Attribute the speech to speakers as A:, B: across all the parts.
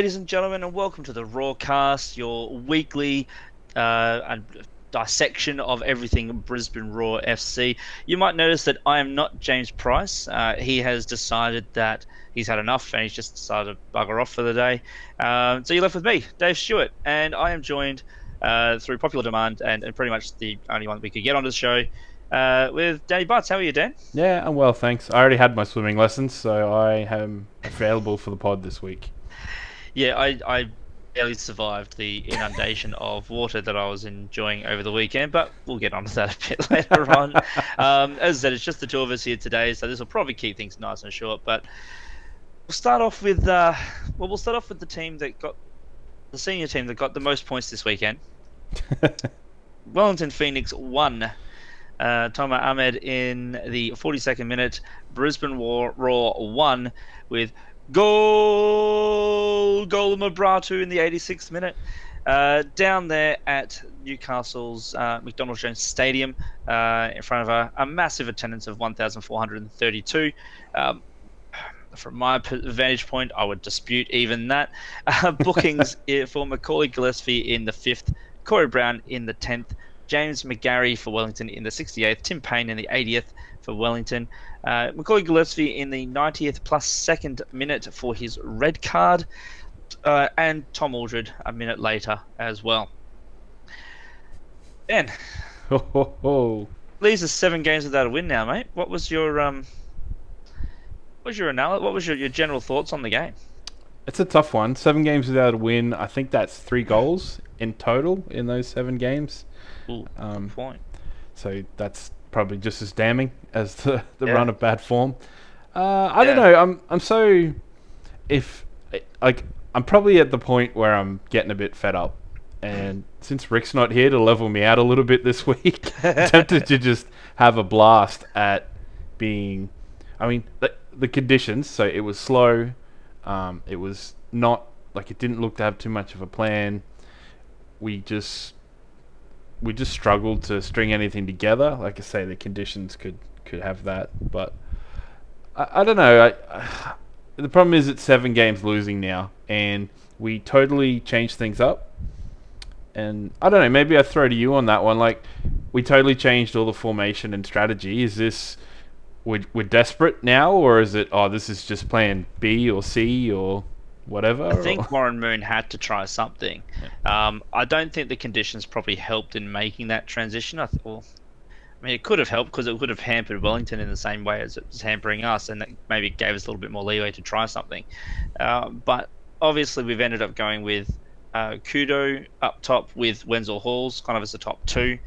A: Ladies and gentlemen, and welcome to the Roarcast, your weekly uh, dissection of everything Brisbane Roar FC. You might notice that I am not James Price. Uh, he has decided that he's had enough and he's just decided to bugger off for the day. Um, so you're left with me, Dave Stewart, and I am joined uh, through popular demand and, and pretty much the only one we could get onto the show. Uh, with Danny Butts. How are you, Dan?
B: Yeah, I'm well, thanks. I already had my swimming lessons, so I am available for the pod this week.
A: Yeah, I, I barely survived the inundation of water that I was enjoying over the weekend, but we'll get onto that a bit later on. Um, as I said, it's just the two of us here today, so this will probably keep things nice and short. But we'll start off with uh, well, we'll start off with the team that got the senior team that got the most points this weekend. Wellington Phoenix won uh, Tomer Hemed in the 42nd minute. Brisbane Roar, Roar won with Golgol of Mebrahtu in the 86th minute. Uh, down there at Newcastle's uh, McDonald Jones Stadium, uh, in front of a, a, massive attendance of 1,432. Um, from my vantage point, I would dispute even that. Uh, bookings for Macaulay Gillespie in the fifth, Corey Brown in the 10th, James McGarry for Wellington in the 68th, Tim Payne in the 80th for Wellington, uh, Macaulay Gillespie in the 90th plus second minute for his red card, uh, and Tom Aldred a minute later as well. Ben,
B: ho, ho, ho.
A: leaves us seven games without a win now, mate. What was your um, what was your analysis? What was your, your general thoughts on the game?
B: It's a tough one. Seven games without a win. I think that's three goals in total in those seven games.
A: Ooh, um, point.
B: So that's probably just as damning as the, the yeah. run of bad form. Uh, I yeah. don't know. I'm I'm so if like I'm probably at the point where I'm getting a bit fed up, and since Rick's not here to level me out a little bit this week, I'm tempted to just have a blast at being. I mean, the, the conditions. So it was slow. Um, it was not like it didn't look to have too much of a plan. We just we just struggled to string anything together. Like I say, the conditions could could have that, but I, I don't know. I, I, the problem is it's seven games losing now, and we totally changed things up. And I don't know. Maybe I throw to you on that one. Like we totally changed all the formation and strategy. Is this we're, we're desperate now, or is it oh this is just plan B or C or whatever?
A: I think Warren Moon had to try something. Yeah. Um, I don't think the conditions probably helped in making that transition. I th- well, I mean, it could have helped because it would have hampered Wellington in the same way as it was hampering us, and that maybe gave us a little bit more leeway to try something. Uh, but obviously, we've ended up going with uh, Kudo up top with Wenzel Halls, kind of as the top two.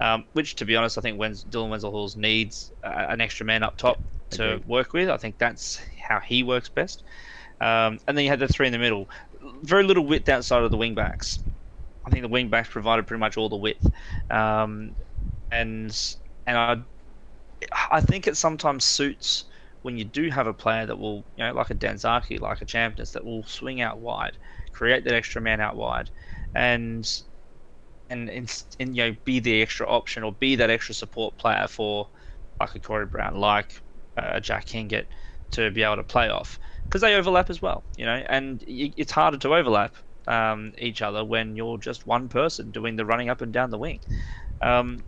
A: Um, which, to be honest, I think Wenz- Dylan Wenzel Halls needs uh, an extra man up top to work with. I think that's how he works best. Um, and then you had the three in the middle. Very little width outside of the wing backs. I think the wing backs provided pretty much all the width. Um, and and I I think it sometimes suits when you do have a player that will, you know, like a Danzaki, like a Champness, that will swing out wide, create that extra man out wide, and and, and, you know be the extra option or be that extra support player for like a Corey Brown, like uh, Jack Hingert to be able to play off because they overlap as well, you know, and it's harder to overlap um, each other when you're just one person doing the running up and down the wing. Um,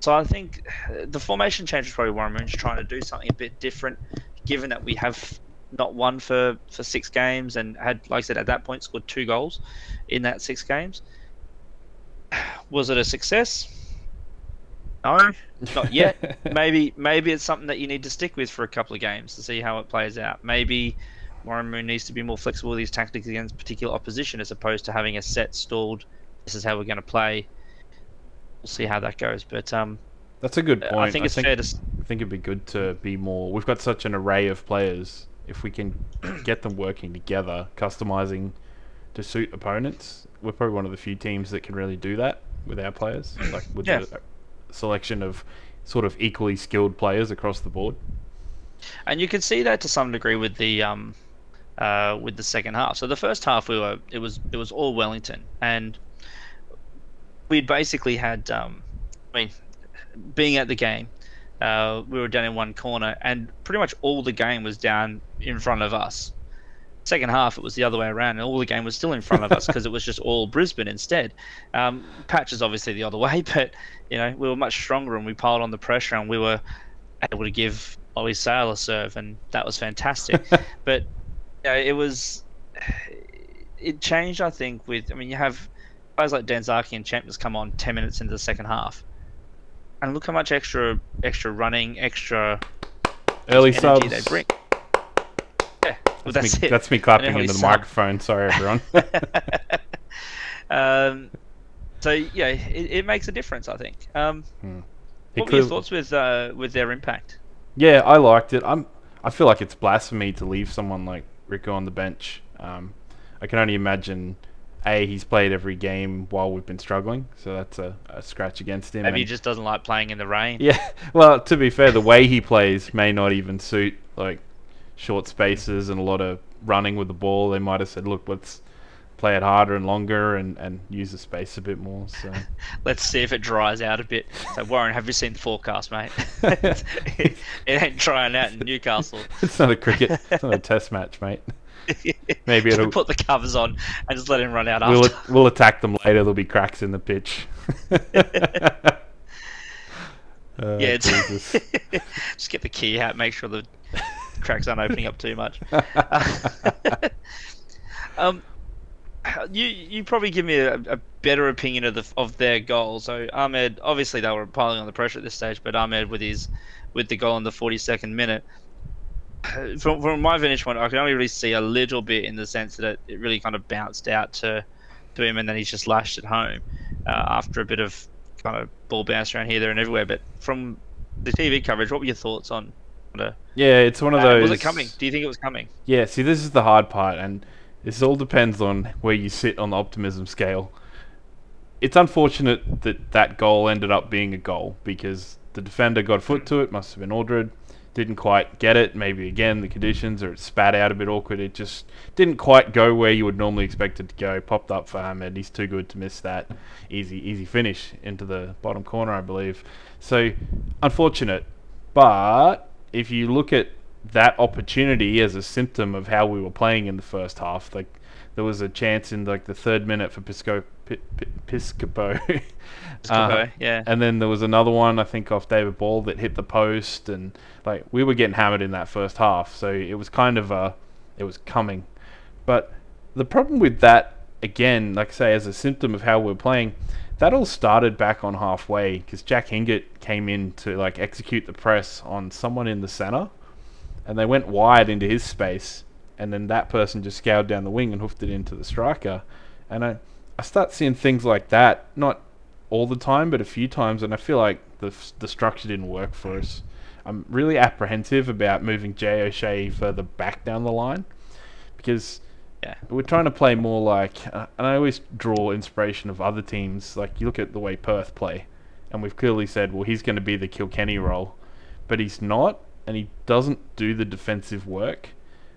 A: so I think the formation change is probably Warren Moon's trying to do something a bit different, given that we have not won for, for six games and had, like I said, at that point scored two goals in that six games. Was it a success? No, not yet. maybe maybe it's something that you need to stick with for a couple of games to see how it plays out. Maybe Warren Moon needs to be more flexible with his tactics against particular opposition as opposed to having a set stalled. This is how we're going to play. We'll see how that goes. But um,
B: that's a good point.
A: I think it's
B: I think,
A: fair to.
B: I think it'd be good to be more. We've got such an array of players. If we can get them working together, customizing to suit opponents, we're probably one of the few teams that can really do that with our players. Like with
A: yeah.
B: the, selection of sort of equally skilled players across the board.
A: And you can see that to some degree with the um, uh, with the second half. So the first half we were it was it was all Wellington, and we'd basically had um, I mean being at the game. Uh, we were down in one corner, and pretty much all the game was down in front of us. Second half, it was the other way around, and all the game was still in front of us because it was just all Brisbane instead. Um, patches obviously the other way, but you know we were much stronger and we piled on the pressure and we were able to give Ollie Sail a serve, and that was fantastic. but you know, it was it changed, I think. With I mean, you have guys like Danzaki and Champness come on ten minutes into the second half, and look how much extra extra running, extra
B: Early
A: energy
B: subs.
A: they bring. Yeah, well,
B: That's,
A: that's
B: me, that's me clapping into the microphone. Sorry, everyone.
A: um, so yeah, it, it makes a difference. I think. Um,
B: It
A: what were your thoughts with uh, with their impact?
B: Yeah, I liked it. I'm. I feel like it's blasphemy to leave someone like Riku on the bench. Um, I can only imagine. A, he's played every game while we've been struggling, so that's a, a scratch against him.
A: Maybe he just doesn't like playing in the rain.
B: Yeah, well, to be fair, the way he plays may not even suit like short spaces and a lot of running with the ball. They might have said, "Look, let's play it harder and longer and, and use the space a bit more." So
A: Let's see if it dries out a bit. So Warren, have you seen the forecast, mate? it ain't drying out in Newcastle.
B: it's not a cricket, it's not a test match, mate. Maybe it'll
A: put the covers on and just let him run out
B: we'll
A: after.
B: we'll attack them later. There'll be cracks in the pitch. Oh,
A: yeah, it's
B: Jesus.
A: just get the key out, make sure the cracks aren't opening up too much. um, you you probably give me a, a better opinion of the of their goal. So Hemed, obviously they were piling on the pressure at this stage, but Hemed with his with the goal in the 42nd minute. From, from my vantage point, I can only really see a little bit in the sense that it, it really kind of bounced out to to him, and then he's just lashed it home uh, after a bit of kind of ball bounce around here, there, and everywhere. But from the TV coverage, what were your thoughts on? The,
B: yeah, it's one of
A: uh,
B: those.
A: was it coming? Do you think it was coming?
B: Yeah, see, this is the hard part, and this all depends on where you sit on the optimism scale. It's unfortunate that that goal ended up being a goal because the defender got a foot to it, must have been Aldred, didn't quite get it. Maybe again the conditions, or it spat out a bit awkward. It just didn't quite go where you would normally expect it to go. Popped up for Hemed. He's too good to miss that easy, easy finish into the bottom corner, I believe. So unfortunate, but if you look at that opportunity as a symptom of how we were playing in the first half. Like there was a chance in like the third minute for Pisco, P- P- Piscopo.
A: Piscopo, uh, yeah.
B: And then there was another one I think off David Ball that hit the post, and like we were getting hammered in that first half. So it was kind of a, it was coming. But the problem with that again, like I say, as a symptom of how we're playing. That all started back on halfway because Jack Hingert came in to like execute the press on someone in the center, and they went wide into his space, and then that person just scoured down the wing and hoofed it into the striker. And I, I start seeing things like that, not all the time, but a few times, and I feel like the the structure didn't work for us. I'm really apprehensive about moving Jay O'Shea further back down the line because
A: Yeah.
B: we're trying to play more like, uh, and I always draw inspiration of other teams. Like you look at the way Perth play, and we've clearly said, well, he's going to be the Kilkenny role, but he's not, and he doesn't do the defensive work,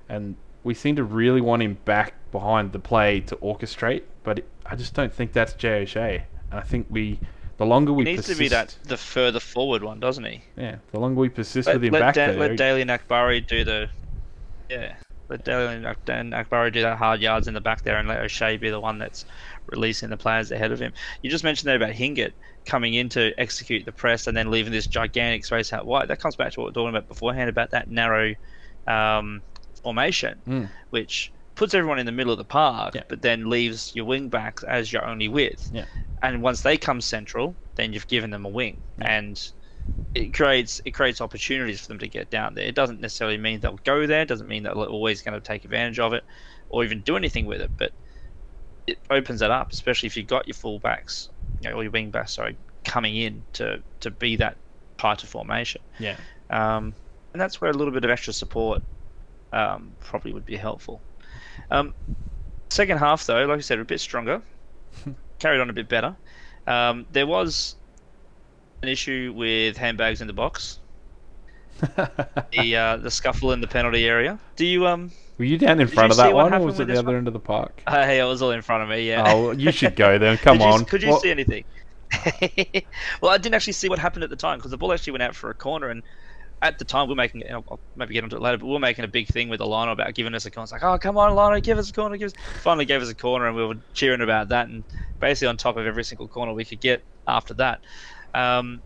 B: and we seem to really want him back behind the play to orchestrate, but it, I just don't think that's Jay O'Shea, and I think we. The longer we
A: He needs
B: persist,
A: to be that the further forward one, doesn't he?
B: yeah. The longer we persist
A: Let,
B: with him
A: let,
B: back
A: Da-
B: there,
A: let Daley and Akbari do the yeah. Let Daley and Ak- and Akbari do that hard yards in the back there, and let O'Shea be the one that's releasing the players ahead of him. You just mentioned that about Hingert coming in to execute the press and then leaving this gigantic space out wide. That comes back to what we were talking about beforehand about that narrow um, formation,
B: Mm.
A: which puts everyone in the middle of the park,
B: Yeah.
A: but then leaves your wing backs as your only width.
B: Yeah.
A: And once they come central, then you've given them a wing, and it creates it creates opportunities for them to get down there. It doesn't necessarily mean they'll go there. Doesn't mean they're always going to take advantage of it, or even do anything with it. But it opens it up, especially if you've got your fullbacks, you know, or your wing backs, sorry, coming in to to be that part of formation.
B: yeah,
A: Um, and that's where a little bit of extra support um, probably would be helpful. Um, second half, though, like I said, a bit stronger, carried on a bit better. Um, there was an issue with handbags in the box, the uh, the scuffle in the penalty area. Do you um?
B: Were you down in
A: Did
B: front
A: you
B: of that
A: what
B: one, or
A: happened
B: was it
A: with
B: the
A: this
B: other
A: one?
B: end of the park?
A: Hey, it was all in front of me. Yeah.
B: Oh, you should go then. Come
A: Could you,
B: on.
A: Could you
B: Well,
A: see anything? well, I didn't actually see what happened at the time because the ball actually went out for a corner, and at the time we are making I'll maybe get into it later, but we are making a big thing with Alano about giving us a corner. It's like, oh come on, Alano, give us a corner, give us. Finally gave us a corner, and we were cheering about that, and basically on top of every single corner we could get after that. Um,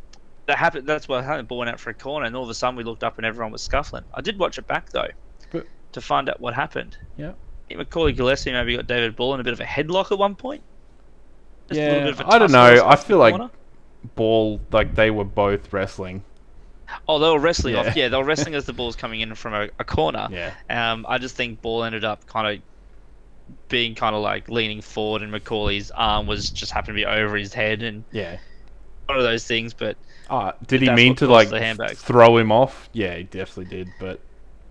A: that happened. That's what happened. Ball went out for a corner, and all of a sudden we looked up and everyone was scuffling. I did watch it back though, to find out what happened.
B: Yeah.
A: Macaulay Gillespie maybe got David Ball in a bit of a headlock at one point.
B: Just yeah, I don't know. I feel like. Ball, like they were both wrestling
A: Oh, they were wrestling yeah. off. Yeah, they were wrestling as the ball's coming in from a, a corner.
B: Yeah.
A: Um, I just think ball ended up kind of being kind of like leaning forward, and Macaulay's arm was just happened to be over his head, and
B: yeah,
A: one of those things. But
B: uh, did he mean to like throw him off? Yeah, he definitely did. But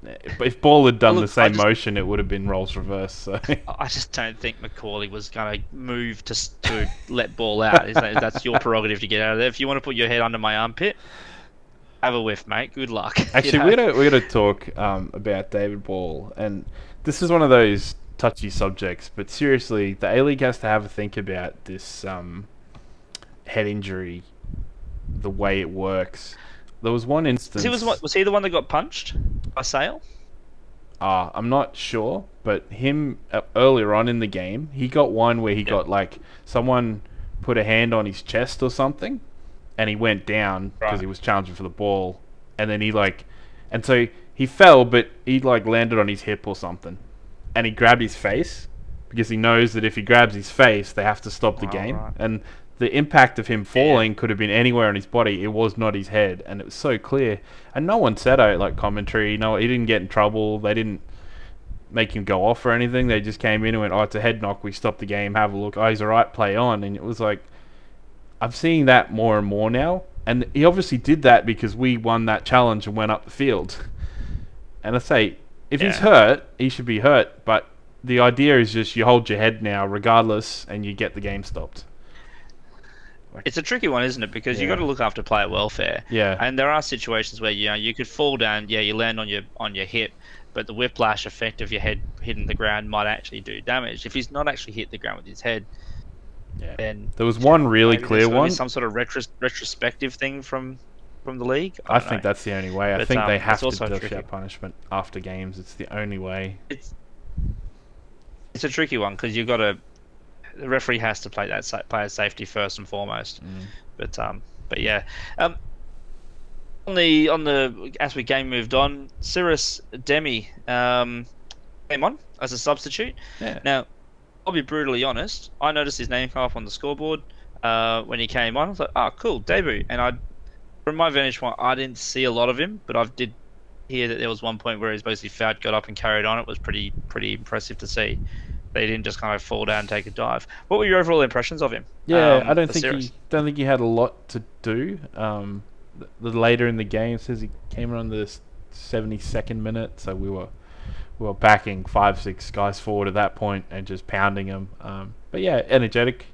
B: if Ball had done Look, the same just, motion, it would have been roles reverse. So
A: I just don't think Macaulay was going to move to to let Ball out. That's your prerogative to get out of there. If you want to put your head under my armpit, have a whiff, mate. Good luck.
B: Actually, you know? we're gonna we're gonna talk um, about David Ball, and this is one of those touchy subjects. But seriously, the A League has to have a think about this um, head injury, the way it works. There was one instance.
A: He was was he the one that got punched by Sail?
B: Uh, I'm not sure, but him uh, earlier on in the game, he got one where he yep. got like someone put a hand on his chest or something, and he went down because right. he was challenging for the ball, and then he like, and so he fell, but he like landed on his hip or something, and he grabbed his face because he knows that if he grabs his face, they have to stop the oh, game, right. and the impact of him falling could have been anywhere on his body. It was not his head, and it was so clear. And no one said out like commentary. No, he didn't get in trouble. They didn't make him go off or anything. They just came in and went, "Oh, it's a head knock. We stop the game. Have a look. Oh, he's all right. Play on." And it was like, I'm seeing that more and more now. And he obviously did that because we won that challenge and went up the field. And I say, if yeah. he's hurt, he should be hurt. But the idea is just you hold your head now, regardless, and you get the game stopped.
A: It's a tricky one, isn't it? Because yeah. you got to look after player welfare.
B: Yeah.
A: And there are situations where you know you could fall down. Yeah, you land on your on your hip, but the whiplash effect of your head hitting the ground might actually do damage. If he's not actually hit the ground with his head,
B: yeah. Then there was one really clear one.
A: Some sort of retros- retrospective thing from from the league.
B: I, I think know. that's the only way. But, I think um, they have to dish out punishment after games. It's the only way.
A: It's it's a tricky one because you've got to. The referee has to play that sa- player safety first and foremost. Mm. But um, but yeah. Um, on the on the as we game moved on, Cyrus Dehmie um, came on as a substitute.
B: Yeah.
A: Now I'll be brutally honest. I noticed his name come up on the scoreboard uh, when he came on. I was like, "Oh, cool, debut." And I, from my vantage point, I didn't see a lot of him, but I did hear that there was one point where he's basically fouled, got up and carried on. It was pretty pretty impressive to see. They didn't just kind of fall down and take a dive. What were your overall impressions of him?
B: Yeah, um, I don't think he don't think he had a lot to do. Um, the, the later in the game says he came around the 72nd minute, so we were we were backing five, six guys forward at that point and just pounding them. Um, but yeah, energetic.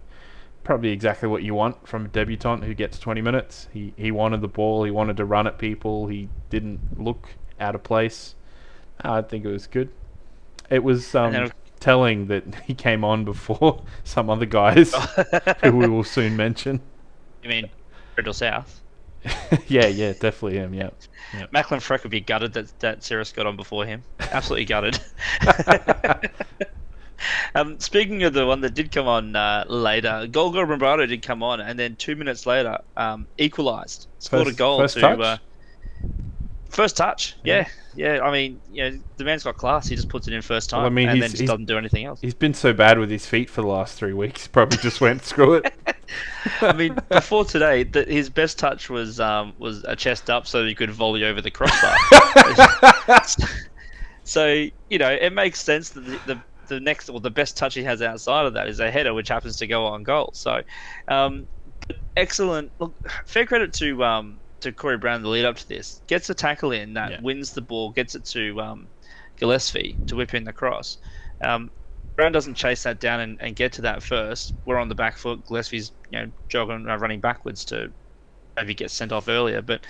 B: Probably exactly what you want from a debutant who gets 20 minutes. He he wanted the ball. He wanted to run at people. He didn't look out of place. I think it was good. It was um, telling that he came on before some other guys who we will soon mention.
A: You mean Riddle South?
B: yeah, yeah, definitely him. Yeah.
A: Yep. Macklin Freke would be gutted that that Cyrus got on before him. Absolutely gutted. um, speaking of the one that did come on uh, later, Golgol Mebrahtu did come on, and then two minutes later, um, equalised, scored
B: first,
A: a goal
B: first
A: to
B: touch? Uh,
A: first touch. Yeah. yeah, yeah. I mean, you know, the man's got class. He just puts it in first time, well, I mean, and then just doesn't do anything else.
B: He's been so bad with his feet for the last three weeks. Probably just went screw it.
A: I mean, before today, the, his best touch was um, was a chest up so he could volley over the crossbar. so you know, it makes sense that the, the, the next or the best touch he has outside of that is a header, which happens to go on goal. So, um, excellent. Look, fair credit to um, to Corey Brown the lead up to this. Gets a tackle in that yeah. wins the ball, gets it to um, Gillespie to whip in the cross. Um, Brown doesn't chase that down and, and get to that first. We're on the back foot. Gillespie's you know jogging, uh, running backwards to maybe get sent off earlier, but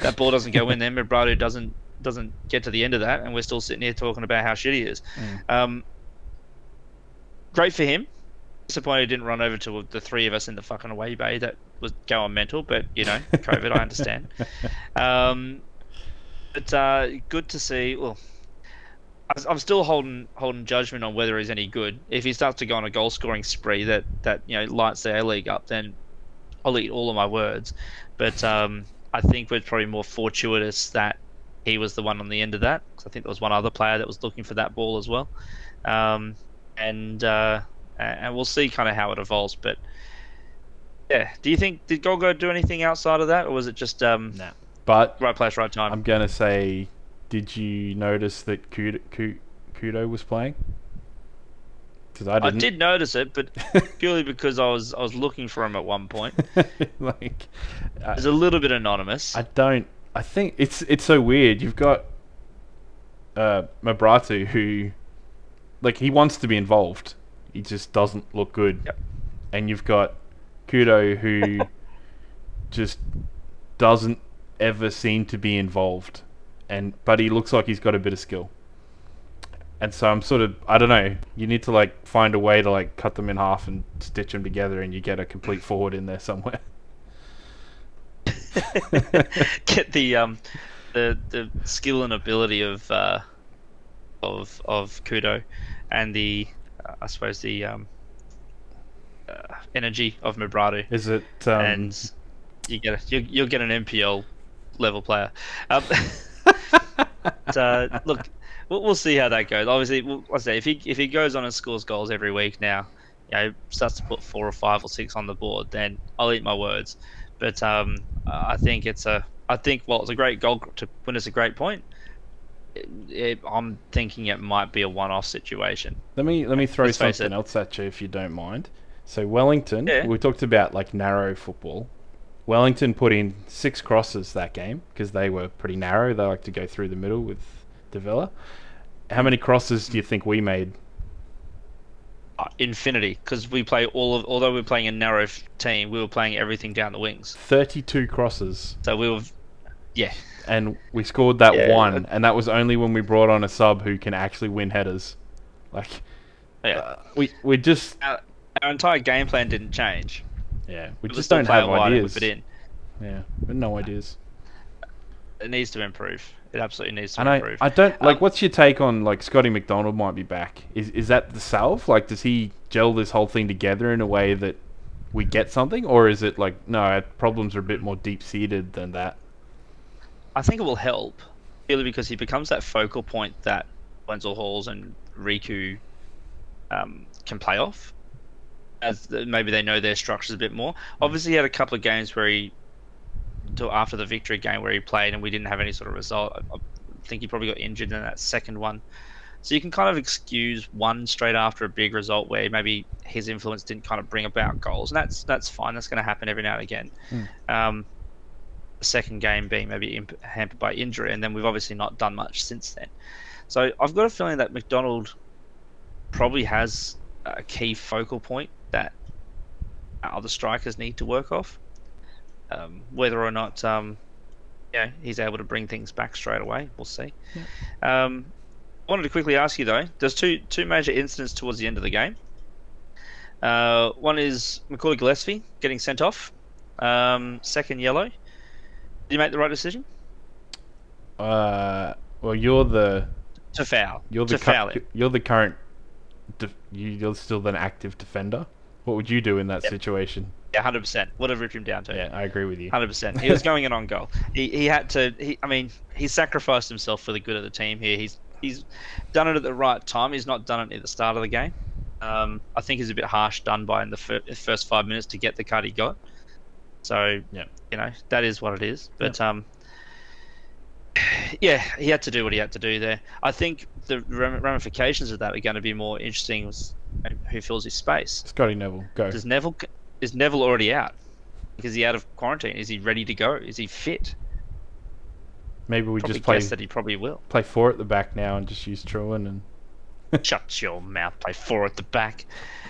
A: that ball doesn't go in there. Mebrahtu doesn't doesn't get to the end of that, and we're still sitting here talking about how shitty he is. Mm. Um, great for him. Disappointed he didn't run over to the three of us in the fucking away bay. That was going mental, but you know, COVID, I understand. Um, but uh, good to see. Well, I'm still holding holding judgment on whether he's any good. If he starts to go on a goal scoring spree that that you know lights the A League up, then I'll eat all of my words. But um, I think we're probably more fortuitous that he was the one on the end of that. 'cause I think there was one other player that was looking for that ball as well. Um, and uh, and we'll see kind of how it evolves. But yeah, do you think did Golgol do anything outside of that, or was it just um,
B: Nah. But
A: right place, right time?
B: I'm gonna say, did you notice that Kudo, Kudo was playing? Because I
A: I
B: didn't.
A: did notice it, but purely because I was I was looking for him at one point.
B: like, I,
A: It's a little bit anonymous.
B: I don't. I think it's it's so weird. You've got uh, Mebrahtu who, like, he wants to be involved. He just doesn't look good.
A: Yep.
B: And you've got Kudo who just doesn't ever seem to be involved, and but he looks like he's got a bit of skill. And so I'm sort of I don't know. You need to like find a way to like cut them in half and stitch them together, and you get a complete forward in there somewhere.
A: Get the um the the skill and ability of uh, of of Kudo, and the uh, I suppose the um uh, energy of Mebrahtu,
B: Is it? Um,
A: and you get a, you you'll get an NPL level player. Um, but, uh, look, we'll, we'll see how that goes. Obviously, we'll, I say if he if he goes on and scores goals every week now, you know, starts to put four or five or six on the board, then I'll eat my words. But um, I think it's a I think well, it's a great goal to win us a great point. It, it, I'm thinking it might be a one-off situation.
B: Let me let me throw
A: Let's
B: something else at you if you don't mind. So Wellington,
A: Yeah.
B: we talked about like narrow football. Wellington put in six crosses that game because they were pretty narrow. They like to go through the middle with Davila. How many crosses do you think we made?
A: Uh, infinity, because we play all of although we're playing a narrow f- team, we were playing everything down the wings.
B: Thirty-two crosses,
A: So we were, yeah,
B: and we scored that
A: Yeah.
B: one, and that was only when we brought on a sub who can actually win headers. Like,
A: yeah.
B: uh, we we just
A: our, our entire game plan didn't change.
B: yeah we
A: It
B: just don't have
A: it wide and
B: ideas.
A: it in.
B: Yeah, but no ideas.
A: It needs to improve. It absolutely needs to
B: And
A: improve.
B: I don't like.
A: Um,
B: what's your take on like Scotty McDonald might be back? Is is that the salve? Like, does he gel this whole thing together in a way that we get something, or is it like no, our problems are a bit more deep seated than that?
A: I think it will help, purely because he becomes that focal point that Wenzel Halls and Riku um, can play off. As maybe they know their structures a bit more. Obviously, he had a couple of games where he, till after the victory game where he played and we didn't have any sort of result. I, I think he probably got injured in that second one. So you can kind of excuse one straight after a big result where maybe his influence didn't kind of bring about goals, and that's that's fine. That's going to happen every now and again. Um, second game being maybe imp- hampered by injury, and then we've obviously not done much since then. So I've got a feeling that McDonald probably has a key focal point that other strikers need to work off. Um, whether or not um, yeah, he's able to bring things back straight away, we'll see. Um, I wanted to quickly ask you though. There's two two major incidents towards the end of the game. Uh, one is Macaulay Gillespie getting sent off. Um, second yellow. Did you make the right decision
B: Uh, well, you're the
A: to foul?
B: you're the
A: to foul it.
B: you're the current. Def- you, you're still an active defender. What would you do in that
A: Yep.
B: situation?
A: Yeah, hundred percent. Would have ripped him down to.
B: Yeah, I agree with you.
A: Hundred percent. He was going in on goal. He, he had to. He, I mean, he sacrificed himself for the good of the team here. He's he's done it at the right time. He's not done it at the start of the game. Um, I think he's a bit harsh done by in the fir- first five minutes to get the cut he got. So
B: Yeah.
A: you know that is what it is. But um, yeah, he had to do what he had to do there. I think the ramifications of that are going to be more interesting. Who fills his space?
B: Scotty Neville, go.
A: Does Neville is Neville already out? Is he out of quarantine? Is he ready to go? Is he fit?
B: Maybe we
A: Probably
B: just play
A: guess that he probably will.
B: play four at the back now and just use Trewin and
A: Shut your mouth. Play four at the back.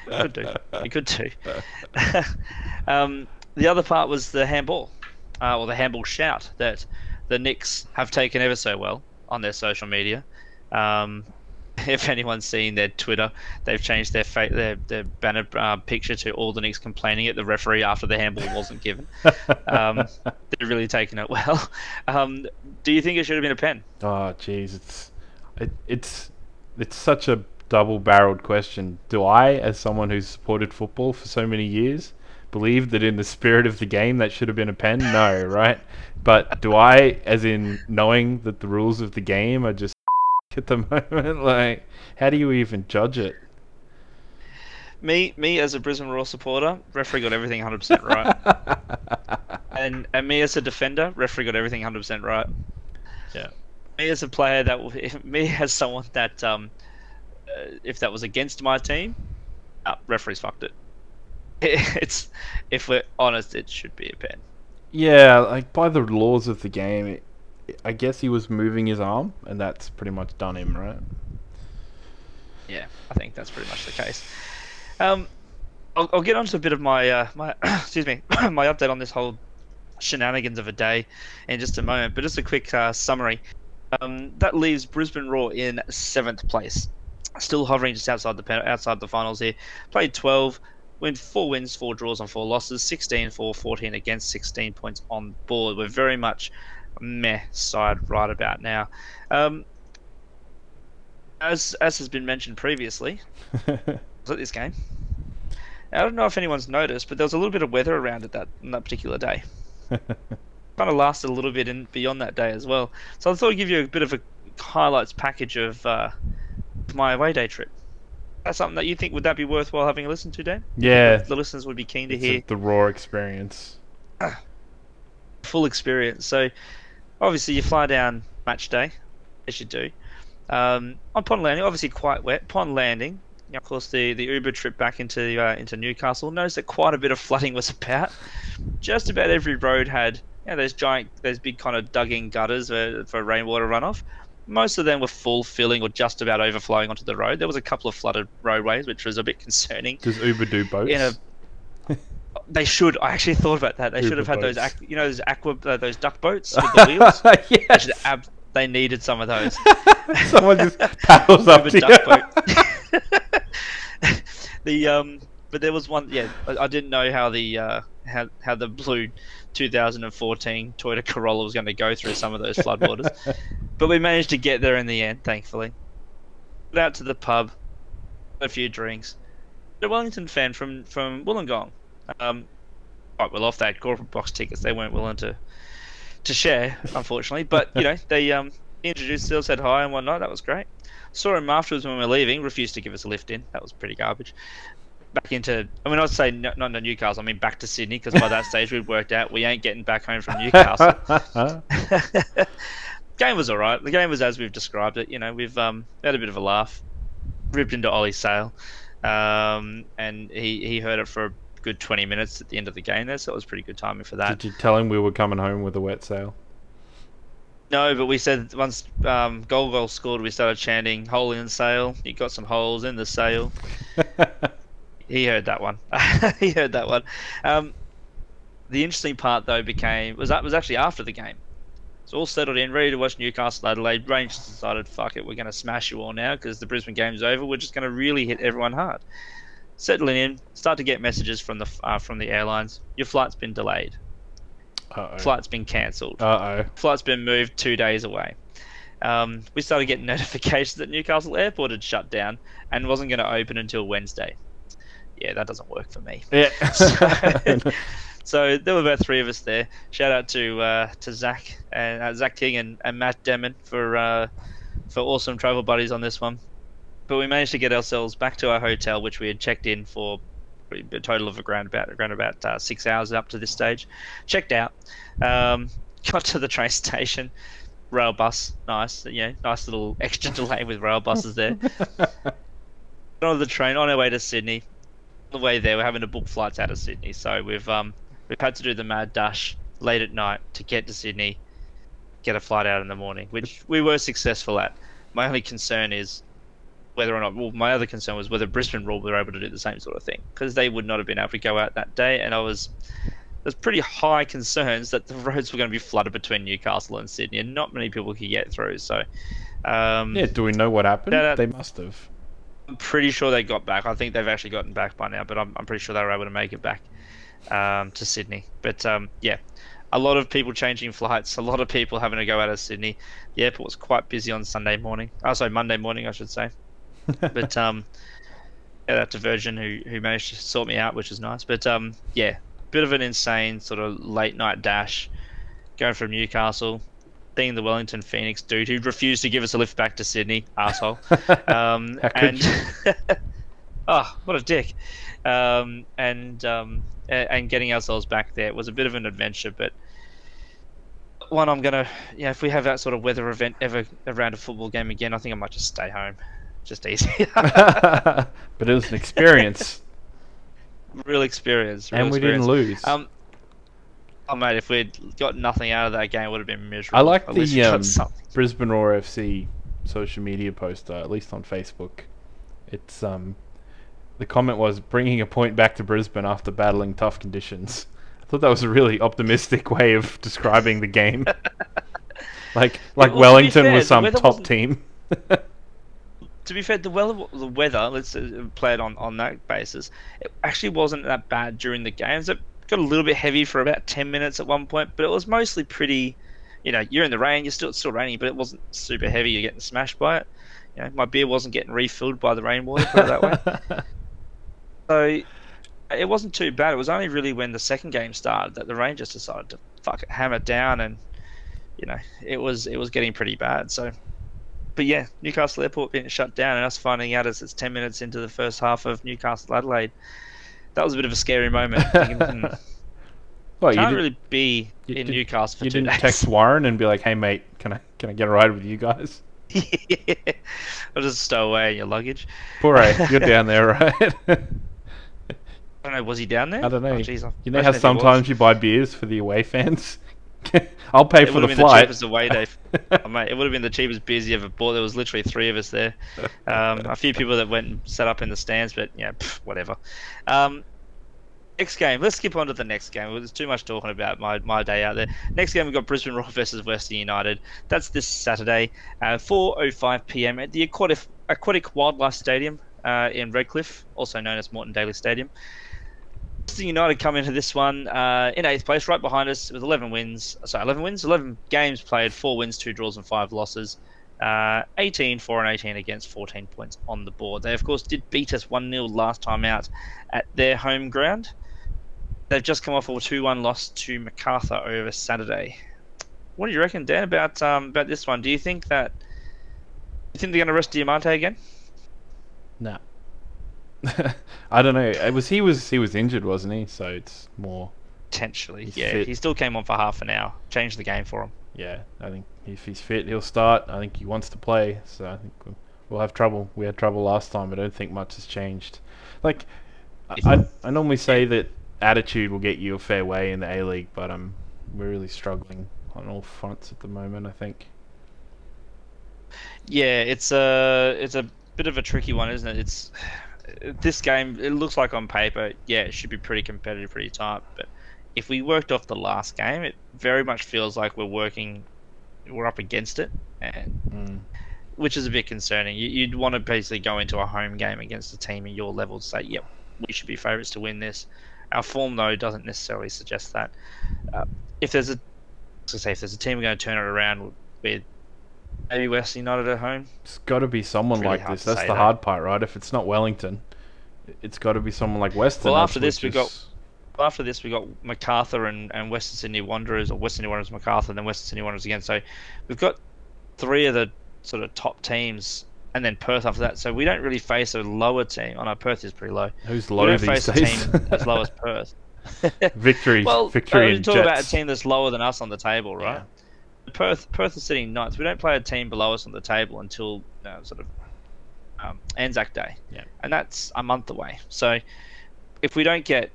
A: Could do. You could do. um, the other part was the handball, uh, or the handball shout that the Nix have taken ever so well on their social media. Um, if anyone's seen their Twitter, they've changed their fa- their, their banner uh, picture to all the Nix complaining at the referee after the handball wasn't given. Um, they're really taking it well. Um, do you think it should have been a pen?
B: Oh, jeez, it's it, it's it's such a double-barreled question. Do I, as someone who's supported football for so many years, believe that in the spirit of the game that should have been a pen? No, right? But do I, as in knowing that the rules of the game are just at the moment, like how do you even judge it?
A: Me, me as a Brisbane Roar supporter, referee got everything 100% right. and and me as a defender, referee got everything 100% right.
B: Yeah.
A: Me as a player that, me as someone that, um, uh, if that was against my team, uh, referees fucked it. It's, if we're honest, it should be a pen.
B: Yeah, like by the laws of the game, it, I guess he was moving his arm, and that's pretty much done him, right?
A: Yeah, I think that's pretty much the case. Um, I'll, I'll get on to a bit of my uh, my excuse me my update on this whole shenanigans of a day in just a moment. But just a quick uh, summary. Um, that leaves Brisbane Roar in seventh place, still hovering just outside the outside the finals here. Played 12, win four wins, four draws, on four losses, 16 for 14 against, 16 points on board. We're very much meh side right about now. Um, as as has been mentioned previously, was at this game. I don't know if anyone's noticed, but there was a little bit of weather around it that on that particular day. kind of lasted a little bit in beyond that day as well. So I thought I'd give you a bit of a highlights package of uh, my away day trip. That's something that you think would that be worthwhile having a listen to, Dan?
B: Yeah,
A: the listeners would be keen to
B: it's
A: hear
B: a- the raw experience.
A: full experience. So obviously you fly down match day, as you do. Um, upon landing, obviously quite wet. Upon landing, you know, of course, the, the Uber trip back into uh, into Newcastle. Noticed that quite a bit of flooding was about. Just about every road had you know, those giant, those big kind of dug-in gutters uh, for rainwater runoff. Most of them were full filling or just about overflowing onto the road. There was a couple of flooded roadways, which was a bit concerning.
B: Does Uber do boats?
A: In a they should. I actually thought about that. They should have had those, aqu- you know, those aqua, uh, those duck boats with the wheels. They,
B: yes.
A: should ab- they needed some of those.
B: Someone just paddles up
A: Uber
B: to
A: duck
B: you.
A: boat. the um, but there was one. Yeah, I, I didn't know how the uh, how how the blue 2014 Toyota Corolla was going to go through some of those floodwaters, but we managed to get there in the end, thankfully. Went out to the pub, a few drinks. A Wellington fan from from Wollongong. Um, quite well off they had corporate box tickets. They weren't willing to to share, unfortunately. But you know, they um introduced themselves, said hi and whatnot. That was great. Saw him afterwards when we were leaving. Refused to give us a lift in. That was pretty garbage. Back into, I mean, I'd say no, not to Newcastle. I mean, back to Sydney because by that stage we'd worked out we ain't getting back home from Newcastle. game was all right. The game was as we've described it. You know, we've um, had a bit of a laugh, ripped into Ollie's sail, um, and he he heard it for a good 20 minutes at the end of the game there, so it was pretty good timing for that.
B: Did you tell him we were coming home with a wet sail?
A: No, but we said once um, Golgol scored, we started chanting "hole in the sail." You got some holes in the sail. He heard that one. he heard that one. Um, the interesting part though became was that was actually after the game. It's all settled in, ready to watch Newcastle Adelaide. Rangers decided, fuck it, we're going to smash you all now because the Brisbane game's over. We're just going to really hit everyone hard. Settling in, start to get messages from the uh, from the airlines. Your flight's been delayed.
B: Uh
A: Flight's been cancelled
B: oh. Uh
A: flight's been moved two days away. Um, we started getting notifications that Newcastle Airport had shut down and wasn't going to open until Wednesday. Yeah, that doesn't work for me.
B: oh. Yeah.
A: So there were about three of us there. Shout out to uh, to Zach and uh, Zach King and, and Matt Demon for uh, for awesome travel buddies on this one. But we managed to get ourselves back to our hotel, which we had checked in for a total of around about around about uh, six hours up to this stage. Checked out, um, got to the train station, rail bus, nice, you know, nice little extra delay with rail buses there. Got on the train on our way to Sydney. On the way there, we're having to book flights out of Sydney, so we've um we've had to do the mad dash late at night to get to Sydney, get a flight out in the morning, which we were successful at. My only concern is whether or not. Well, my other concern was whether Brisbane Roar were able to do the same sort of thing because they would not have been able to go out that day, and I was there's pretty high concerns that the roads were going to be flooded between Newcastle and Sydney, and not many people could get through. So Um,
B: Yeah, do we know what happened?
A: That-
B: they must have.
A: I'm pretty sure they got back. I think they've actually gotten back by now, but I'm, I'm pretty sure they were able to make it back um, to Sydney. But um, yeah, a lot of people changing flights, a lot of people having to go out of Sydney. The airport was quite busy on Sunday morning. Oh, sorry, Monday morning, I should say. But um, yeah, that to Virgin who, who managed to sort me out, which was nice. But um, yeah, bit of an insane sort of late night dash going from Newcastle, being the Wellington Phoenix dude who refused to give us a lift back to Sydney, asshole. Um, and oh, what a dick! Um, and um, and getting ourselves back there was a bit of an adventure, but one I'm gonna, yeah, if we have that sort of weather event ever around a football game again, I think I might just stay home, just easy.
B: but it was an experience,
A: real experience, real
B: and we
A: experience.
B: didn't lose.
A: Um, oh mate, if we'd got nothing out of that game, it would have been miserable.
B: I like
A: At
B: the um. Brisbane Roar FC social media poster, at least on Facebook. It's um, the comment was bringing a point back to Brisbane after battling tough conditions. I thought that was a really optimistic way of describing the game. like like
A: Well,
B: Wellington
A: fair,
B: was some top
A: wasn't-
B: team.
A: To be fair, the weather, the weather, let's uh, play it on, on that basis. It actually wasn't that bad during the games. It got a little bit heavy for about ten minutes at one point, but it was mostly pretty. You know, you're in the rain. You're still it's still raining, but it wasn't super heavy. You're getting smashed by it. You know, my beer wasn't getting refilled by the rainwater. Put it that way. So it wasn't too bad. It was only really when the second game started that the Rangers decided to fuck it, hammer down, and you know it was it was getting pretty bad. So, but yeah, Newcastle Airport being shut down, and us finding out as it's ten minutes into the first half of Newcastle Adelaide, that was a bit of a scary moment. Thinking, hmm,
B: well, you,
A: can't really be in
B: did-
A: Newcastle for
B: you
A: two
B: didn't
A: days.
B: text Warren and be like, "Hey mate, can I can I get a ride with you guys?"
A: I'll just stow away in your luggage.
B: Poor you're down there, right?
A: I don't know. Was he down there?
B: I don't know.
A: Oh, jeez,
B: you know how
A: if he was.
B: sometimes you buy beers for the away fans. I'll pay
A: It
B: for
A: would
B: the
A: have been the
B: flight.
A: cheapest away day. Oh, mate, it would have been the cheapest beers you ever bought. There was literally three of us there. Um, a few people that went and sat up in the stands, but yeah, pff, whatever. Um, next game. Let's skip on to the next game. There's too much talking about my, my day out there. Next game we've got Brisbane Roar versus Western United. That's this Saturday, uh, 4:05 p.m. at the Aquatic Aquatic Wildlife Stadium uh, in Redcliffe, also known as Moreton Daily Stadium. United come into this one uh, in eighth place, right behind us with 11 wins. Sorry, 11 wins, 11 games played, four wins, two draws, and five losses. Uh, 18, 4 and 18 against 14 points on the board. They, of course, did beat us 1 0 last time out at their home ground. They've just come off a 2 1 loss to MacArthur over Saturday. What do you reckon, Dan, about um, about this one? Do you think that. You think they're going to rest Diamanti again?
B: No. I don't know. It was he was he was injured, wasn't he? So it's more.
A: Potentially,
B: He's
A: yeah.
B: fit.
A: He still came on for half an hour. Changed the game for him.
B: Yeah, I think if he's fit, he'll start. I think he wants to play, so I think we'll, we'll have trouble. We had trouble last time. I don't think much has changed. Like, I, I, I normally say that attitude will get you a fair way in the A League, but um, we're really struggling on all fronts at the moment. I think.
A: Yeah, it's a it's a bit of a tricky one, isn't it? It's this game. It looks like on paper, yeah, it should be pretty competitive, pretty tight. But if we worked off the last game, it very much feels like we're working, we're up against it, and
B: Mm.
A: which is a bit concerning. You, you'd want to basically go into a home game against a team in your level to say, yep, we should be favourites to win this. Our form, though, doesn't necessarily suggest that. Uh, if there's a, to say, if there's a team going to turn it around with maybe Western United at home,
B: It's got to be someone
A: really
B: like this. That's the
A: that.
B: hard part, right? If it's not Wellington, it's got to be someone like Western.
A: Well, after this,
B: which
A: we got- after this, we got MacArthur and, and Western Sydney Wanderers, or Western Sydney Wanderers, MacArthur, and then Western Sydney Wanderers again. So we've got three of the sort of top teams, and then Perth after that. So we don't really face a lower team. Oh, I know Perth is pretty low.
B: who's
A: We
B: low
A: don't
B: these
A: face a team as low as Perth.
B: victory,
A: well,
B: victory,
A: I'm
B: and
A: talking about a team that's lower than us on the table, right? Perth, Perth is sitting ninth. We don't play a team below us on the table until uh, sort of um, Anzac Day,
B: Yeah.
A: and that's a month away. So if we don't get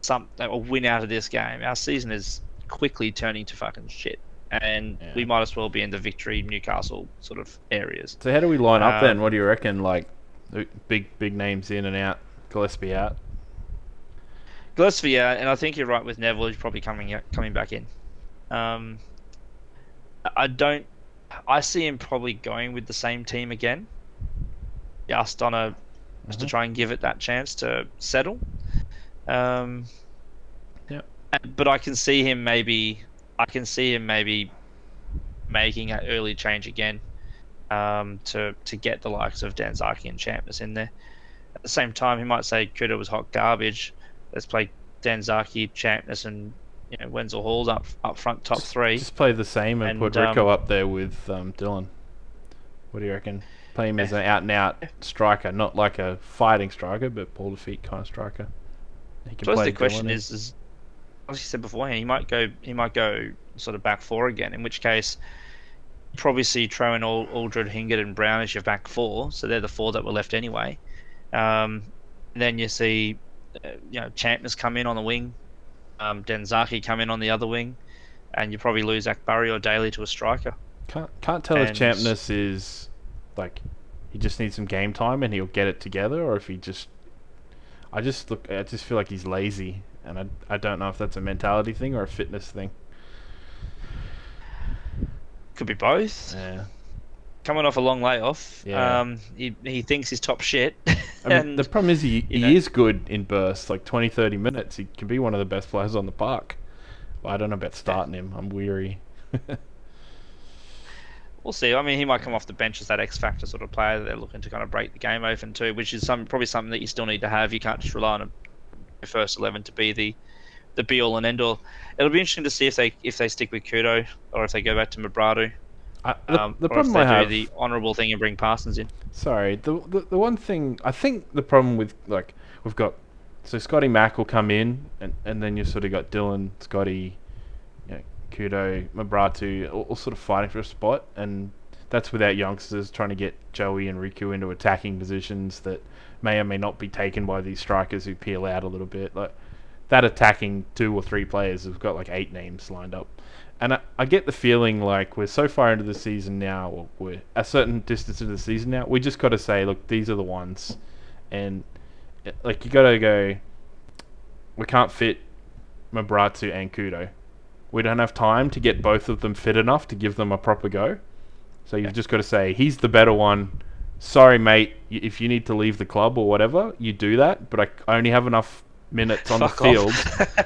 A: some a win out of this game, our season is quickly turning to fucking shit, and
B: Yeah.
A: we might as well be in the victory Newcastle sort of areas.
B: So how do we line up
A: Uh,
B: then? What do you reckon? Like, big big names in and out. Gillespie out.
A: Gillespie, yeah, and I think you're right with Neville. He's probably coming coming back in. Um, I- don't. I see him probably going with the same team again, just on a just to try and give it that chance to settle. Um,
B: Yep.
A: and- But I can see him maybe. I can see him maybe making an early change again um, to to get the likes of Danzaki and Champness in there. At the same time, he might say Kudo was hot garbage. Let's play Danzaki, Champness, and you know Wenzel-Halls up up front, top three.
B: Just play the same and,
A: And,
B: put Riku
A: um,
B: up there with um, Dylan. What do you reckon? Play him as an out and out striker, not like a fighting striker, but ball to feet kind of striker. He can
A: So
B: play
A: the question is, is as you said beforehand, he might go he might go sort of back four again. In which case, probably see Trewin, Ald- Aldred, Hingert, and Brown as your back four. So they're the four that were left anyway. Um, then you see, uh, you know, Champness come in on the wing, um, Danzaki come in on the other wing, and you probably lose Akbari or Daley to a striker.
B: Can't can't tell if Champness is like he just needs some game time and he'll get it together, or if he just. I just look. I just feel like he's lazy, and I I don't know if that's a mentality thing or a fitness thing.
A: Could be both.
B: Yeah.
A: Coming off a long layoff,
B: Yeah.
A: um, he, he thinks he's top shit.
B: I mean,
A: and
B: the problem is he, he
A: know-
B: is good in bursts, like 20, 30 minutes. He can be one of the best players on the park. But I don't know about starting him. I'm weary.
A: We'll see. I mean, he might come off the bench as that X factor sort of player that they're looking to kind of break the game open too, which is some probably something that you still need to have. You can't just rely on a, first eleven to be the the be all and end all. It'll be interesting to see if they if they stick with Kudo or if they go back to Mebrahtu.
B: I, the,
A: Um,
B: the problem I have,
A: do the honourable thing and bring Parsons in.
B: sorry, the, the the one thing I think the problem with like we've got, so Scotty Mack will come in, and and then you've sort of got Dylan, Scotty, you know, Kudo, Mebrahtu, all, all sort of fighting for a spot, and that's without youngsters trying to get Joey and Riku into attacking positions that may or may not be taken by these strikers who peel out a little bit. Like that attacking two or three players have got like eight names lined up. And I, I get the feeling like we're so far into the season now, or we're a certain distance into the season now, we just got to say, look, these are the ones. And uh, like you got to go, we can't fit Mebrahtu and Kudo. We don't have time to get both of them fit enough to give them a proper go. So you've just got to say, he's the better one. Sorry, mate. If you need to leave the club or whatever, you do that. But I only have enough minutes on
A: Fuck
B: the field.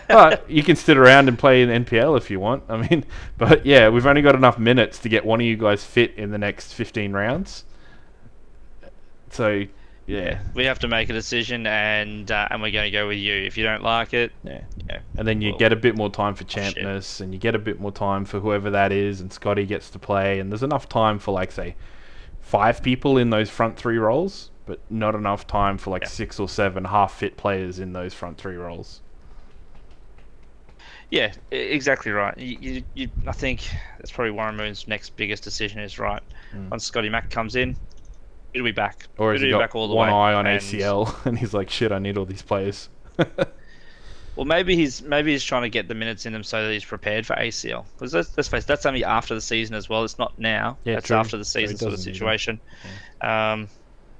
B: but you can sit around and play in NPL if you want. I mean, but yeah, we've only got enough minutes to get one of you guys fit in the next 15 rounds. So, yeah.
A: we have to make a decision, and uh, and we're going to go with you. If you don't like it,
B: Yeah.
A: yeah,
B: And then you
A: Well,
B: get a bit more time for
A: shit.
B: champness, and you get a bit more time for whoever that is, and Scotty gets to play, and there's enough time for like say five people in those front three roles, but not enough time for like
A: Yeah.
B: six or seven half fit players in those front three roles.
A: Yeah, exactly right. You, you, you, I think that's probably Warren Moon's next biggest decision is right.
B: Mm.
A: Once Scotty Mack comes in, it'll be back.
B: Or
A: it'll
B: he got
A: back all the
B: one
A: way.
B: eye on
A: and-
B: ACL, and he's like, "Shit, I need all these players."
A: Well, maybe he's maybe he's trying to get the minutes in him so that he's prepared for ACL. Because let's, let's face it, that's only after the season as well. It's not now.
B: Yeah,
A: that's
B: true.
A: after the
B: So
A: season sort of
B: doesn't need him.
A: situation. Um,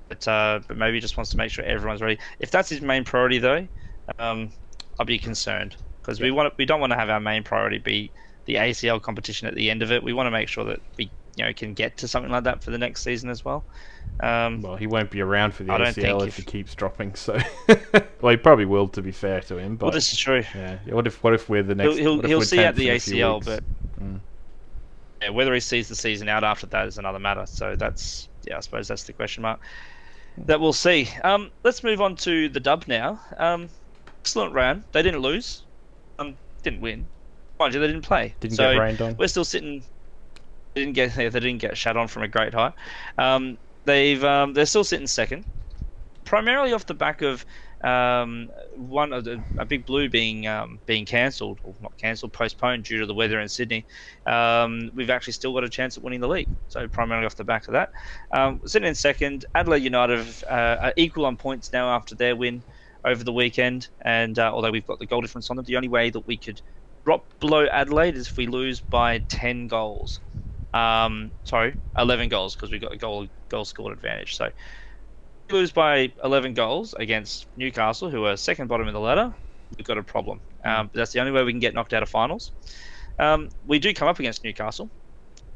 A: but uh, but maybe he just wants to make sure everyone's ready. If that's his main priority though, um, I'll be concerned because we want we don't want to have our main priority be the ACL competition at the end of it. We want to make sure that we you know can get to something like that for the next season as well. Um,
B: Well, he won't be around for the ACL if,
A: if-
B: he keeps dropping. So, well, he probably will. To be fair to him, but
A: well, this is true.
B: yeah. What if what if we're the next?
A: He'll he'll, he'll see out the
B: in a few
A: ACL, but
B: Mm.
A: yeah, whether he sees the season out after that is another matter. So that's yeah, I suppose that's the question mark that we'll see. Um, let's move on to the dub now. Um, excellent round. They didn't lose. Um, didn't win. Mind you, they didn't play.
B: didn't
A: so
B: get rained on.
A: we're still sitting. They didn't get they didn't get shut on from a great height. Um, they've um, they're still sitting second, primarily off the back of um, one of the a big blue being um, being cancelled or not cancelled, postponed due to the weather in Sydney. Um, we've actually still got a chance at winning the league. So primarily off the back of that, um, sitting in second, Adelaide United uh, are equal on points now after their win over the weekend. And uh, although we've got the goal difference on them, the only way that we could drop below Adelaide is if we lose by 10 goals. Um, sorry, 11 goals because we've got a goal goal scored advantage. So lose by 11 goals against Newcastle, who are second bottom of the ladder, we've got a problem. Um, that's the only way we can get knocked out of finals. Um, we do come up against Newcastle.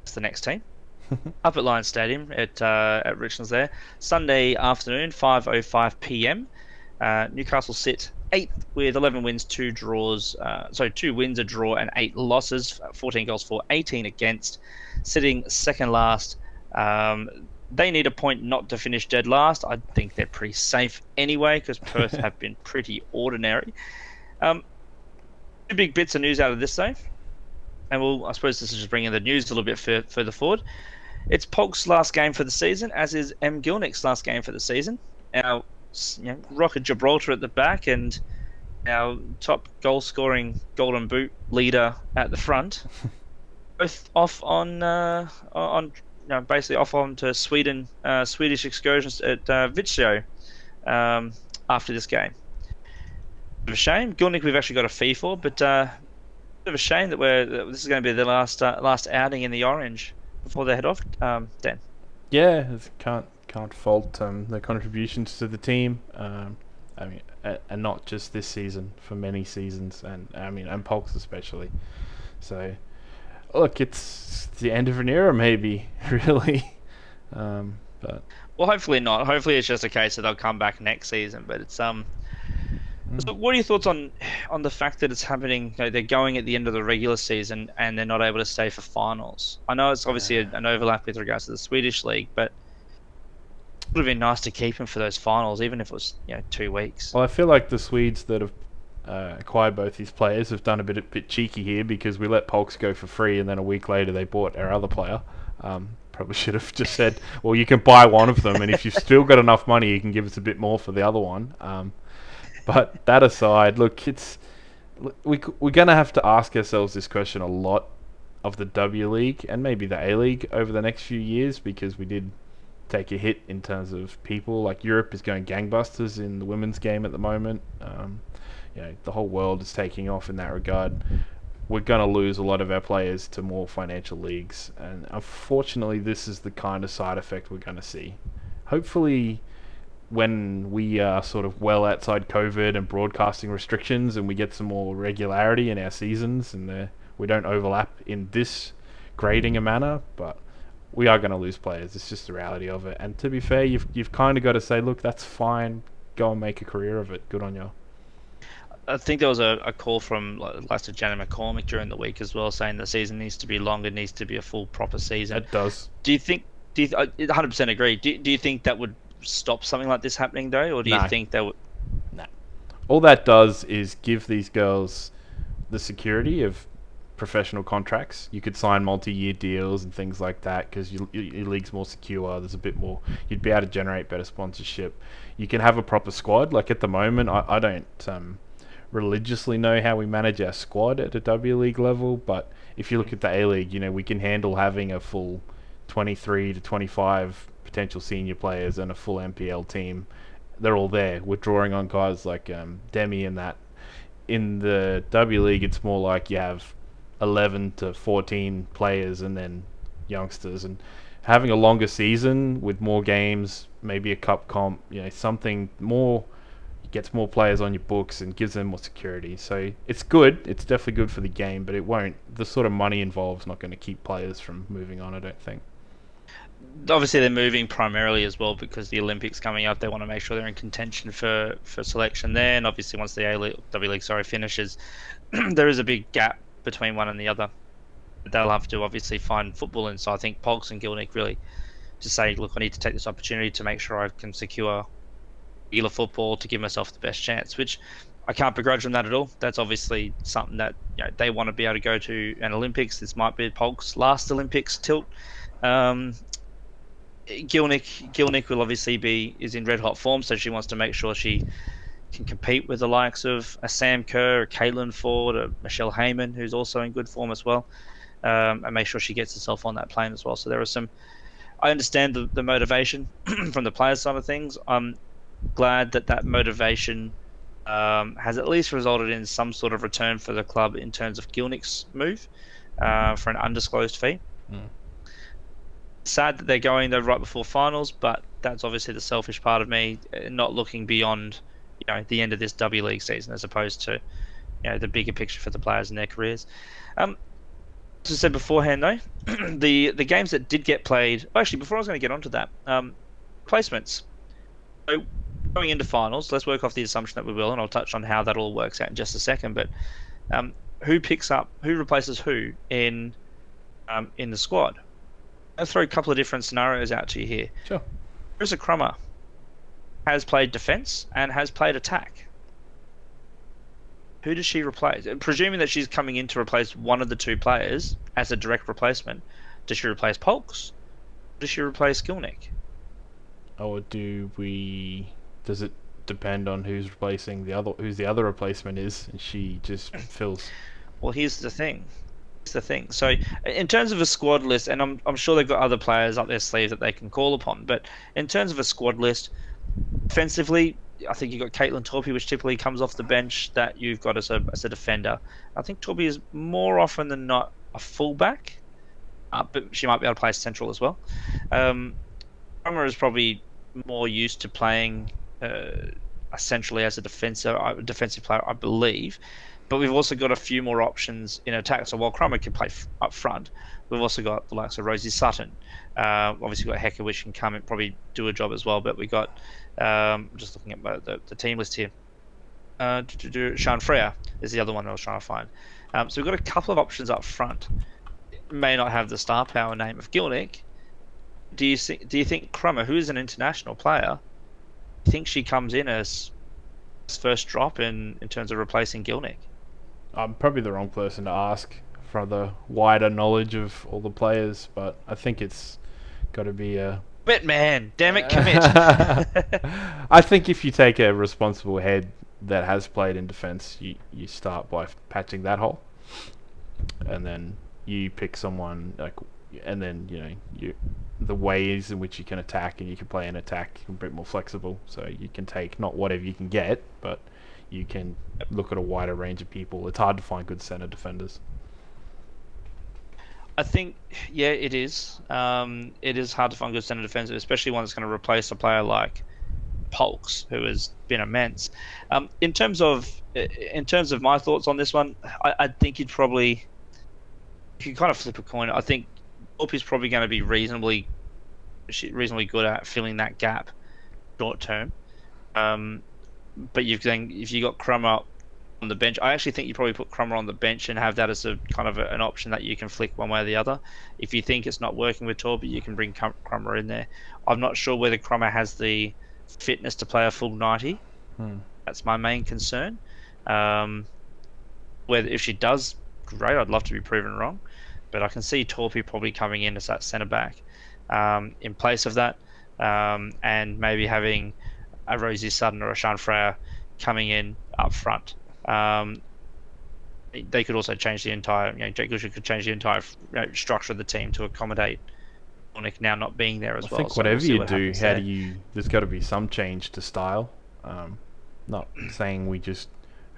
A: It's the next team. up at Lions Stadium at uh, at Richlands there. Sunday afternoon, 5:05 p.m. Uh, Newcastle sit eighth with 11 wins, two draws. Uh, so two wins, a draw, and eight losses. 14 goals for, 18 against, sitting second last. Um, they need a point not to finish dead last. I think they're pretty safe anyway because Perth have been pretty ordinary. Um, two big bits of news out of this though, and we'll I suppose this is just bringing the news a little bit f- further forward. It's Polk's last game for the season, as is M Gielnik's last game for the season. Our you know, Rock of Gibraltar at the back and our top goal scoring Golden Boot leader at the front, both off on uh, on you know, basically off on to Sweden uh, Swedish excursions at uh, Vittsjö um, after this game. Bit of a shame. Gielnik we've actually got a fee for, but uh, bit of a shame that we're that this is going to be the last uh, last outing in the orange before they head off. Um, Dan.
B: Yeah, can't can't fault um, their contributions to the team. Um, I mean, and not just this season, for many seasons, and I mean, and Polks especially. So, look, it's the end of an era, maybe, really. Um, but
A: well, hopefully not. Hopefully, it's just a case that they'll come back next season. But it's um. Mm. So, what are your thoughts on on the fact that it's happening? You know, they're going at the end of the regular season and they're not able to stay for finals. I know it's obviously a, an overlap with regards to the Swedish league, but it would have been nice to keep him for those finals, even if it was you know two weeks.
B: Well, I feel like the Swedes that have uh, acquired both these players have done a bit a bit cheeky here because we let Polks go for free, and then a week later they bought our other player. Um, probably should have just said, well, you can buy one of them, and if you've still got enough money, you can give us a bit more for the other one. Um, but that aside, look, it's we we're gonna have to ask ourselves this question a lot of the W League and maybe the A League over the next few years because we did take a hit in terms of people. Like Europe is going gangbusters in the women's game at the moment. Um, you know, the whole world is taking off in that regard. We're going to lose a lot of our players to more financial leagues, and unfortunately, this is the kind of side effect we're going to see. Hopefully, when we are sort of well outside COVID and broadcasting restrictions, and we get some more regularity in our seasons, and uh, we don't overlap in this grading a manner, but we are going to lose players. It's just the reality of it. And to be fair, you've you've kind of got to say, look, that's fine. Go and make a career of it. Good on you.
A: I think there was a, a call from last of Jenna McCormick during the week as well, saying the season needs to be longer, needs to be a full proper season.
B: It does.
A: Do you think? Do you, I 100% agree. Do, do you think that would stop something like this happening though, or do no. you think that would?
B: No. All that does is give these girls the security of professional contracts. You could sign multi-year deals and things like that because your, your league's more secure. There's a bit more. You'd be able to generate better sponsorship. You can have a proper squad. Like at the moment, I, I don't um, religiously know how we manage our squad at a W League level, but if you look at the A League, you know we can handle having a full 23 to 25 potential senior players and a full NPL team. They're all there. We're drawing on guys like um, Dehmie and that. In the W League, it's more like you have 11 to 14 players and then youngsters and having a longer season with more games maybe a cup comp you know something more gets more players on your books and gives them more security so it's good it's definitely good for the game but it won't the sort of money involved is not going to keep players from moving on i don't think
A: obviously they're moving primarily as well because the Olympics coming up. They want to make sure they're in contention for, for selection there. And obviously, once the A League, W League sorry finishes, there is a big gap between one and the other. They'll have to obviously find football in. So I think Polks and Gielnik really to say, look, I need to take this opportunity to make sure I can secure regular football to give myself the best chance, which I can't begrudge them that at all. That's obviously something that you know, they want to be able to go to an Olympics. This might be Polk's last Olympics tilt. Um, Gielnik, Gielnik will obviously be is in red hot form, so she wants to make sure she can compete with the likes of a Sam Kerr, a Caitlin Foord, a Michelle Heyman, who's also in good form as well, um, and make sure she gets herself on that plane as well. So there are some. I understand the, the motivation from the players' side of things. I'm glad that that motivation um, has at least resulted in some sort of return for the club in terms of Gielnik's move uh, for an undisclosed fee. Mm. Sad that they're going there right before finals, but that's obviously the selfish part of me, uh, not looking beyond you know the end of this W League season as opposed to you know the bigger picture for the players and their careers. Um, as I said beforehand, though, the the games that did get played. Actually, before I was going to get onto that, um, placements. So going into finals, let's work off the assumption that we will, and I'll touch on how that all works out in just a second. But um, who picks up, who replaces who in um, in the squad? I'll throw a couple of different scenarios out to you here.
B: Sure.
A: Larissa Crummer has played defense and has played attack. Who does she replace? Presuming that she's coming in to replace one of the two players as a direct replacement, does she replace Polks? Does she replace Gielnik?
B: Or do we? Does it depend on who's replacing the other? Who's the other replacement is, and she just fills.
A: Well, here's the thing. Here's the thing. So, in terms of a squad list, and I'm, I'm sure they've got other players up their sleeve that they can call upon, but in terms of a squad list, defensively, I think you've got Caitlin Torpy, which typically comes off the bench that you've got as a, as a defender. I think Torpy is more often than not a fullback, uh, but she might be able to play central as well. Um, is probably more used to playing uh, essentially as a defensive uh, defensive player, I believe. But we've also got a few more options in attack. So while Crummer can play f- up front, we've also got the likes of Rosie Sutton. Uh, obviously, we've got Hecher, which can come and probably do a job as well. But we got um, just looking at the, the team list here. Uh, Sean Freya is the other one I was trying to find. Um, so we've got a couple of options up front. It May not have the star power name of Gielnik. Do you think? Do you think Crummer, who is an international player, think she comes in as first drop in in terms of replacing Gielnik?
B: I'm probably the wrong person to ask for the wider knowledge of all the players, but I think it's got to be a
A: Commit, man. Damn it, commit.
B: I think if you take a responsible head that has played in defence, you, you start by patching that hole, and then you pick someone like, and then you know you the ways in which you can attack and you can play an attack a bit more flexible. So you can take not whatever you can get, but you can look at a wider range of people. It's hard to find good centre defenders.
A: I think, yeah, it is. Um, it is hard to find good centre defenders, especially one that's going to replace a player like Polks, who has been immense. Um, in terms of in terms of my thoughts on this one, I, I think you'd probably you kind of flip a coin. I think Thorpe is probably going to be reasonably reasonably good at filling that gap short term. Um, but you've then if you got Crummer on the bench. I actually think you probably put Crummer on the bench and have that as a kind of a, an option that you can flick one way or the other. If you think it's not working with Torpy, you can bring Crummer in there. I'm not sure whether Crummer has the fitness to play a full 90. Hmm. That's my main concern. Um, whether if she does, great. I'd love to be proven wrong, but I can see Torpy probably coming in as that centre back um, in place of that, um, and maybe having a Rosie Sutton or a Sean Freya coming in up front. Um, they could also change the entire, you know, Jake Goodship could change the entire structure of the team to accommodate Gielnik now not being there as
B: I
A: well.
B: I think whatever we'll you do, how there. do you? There's got to be some change to style. Um, not saying we just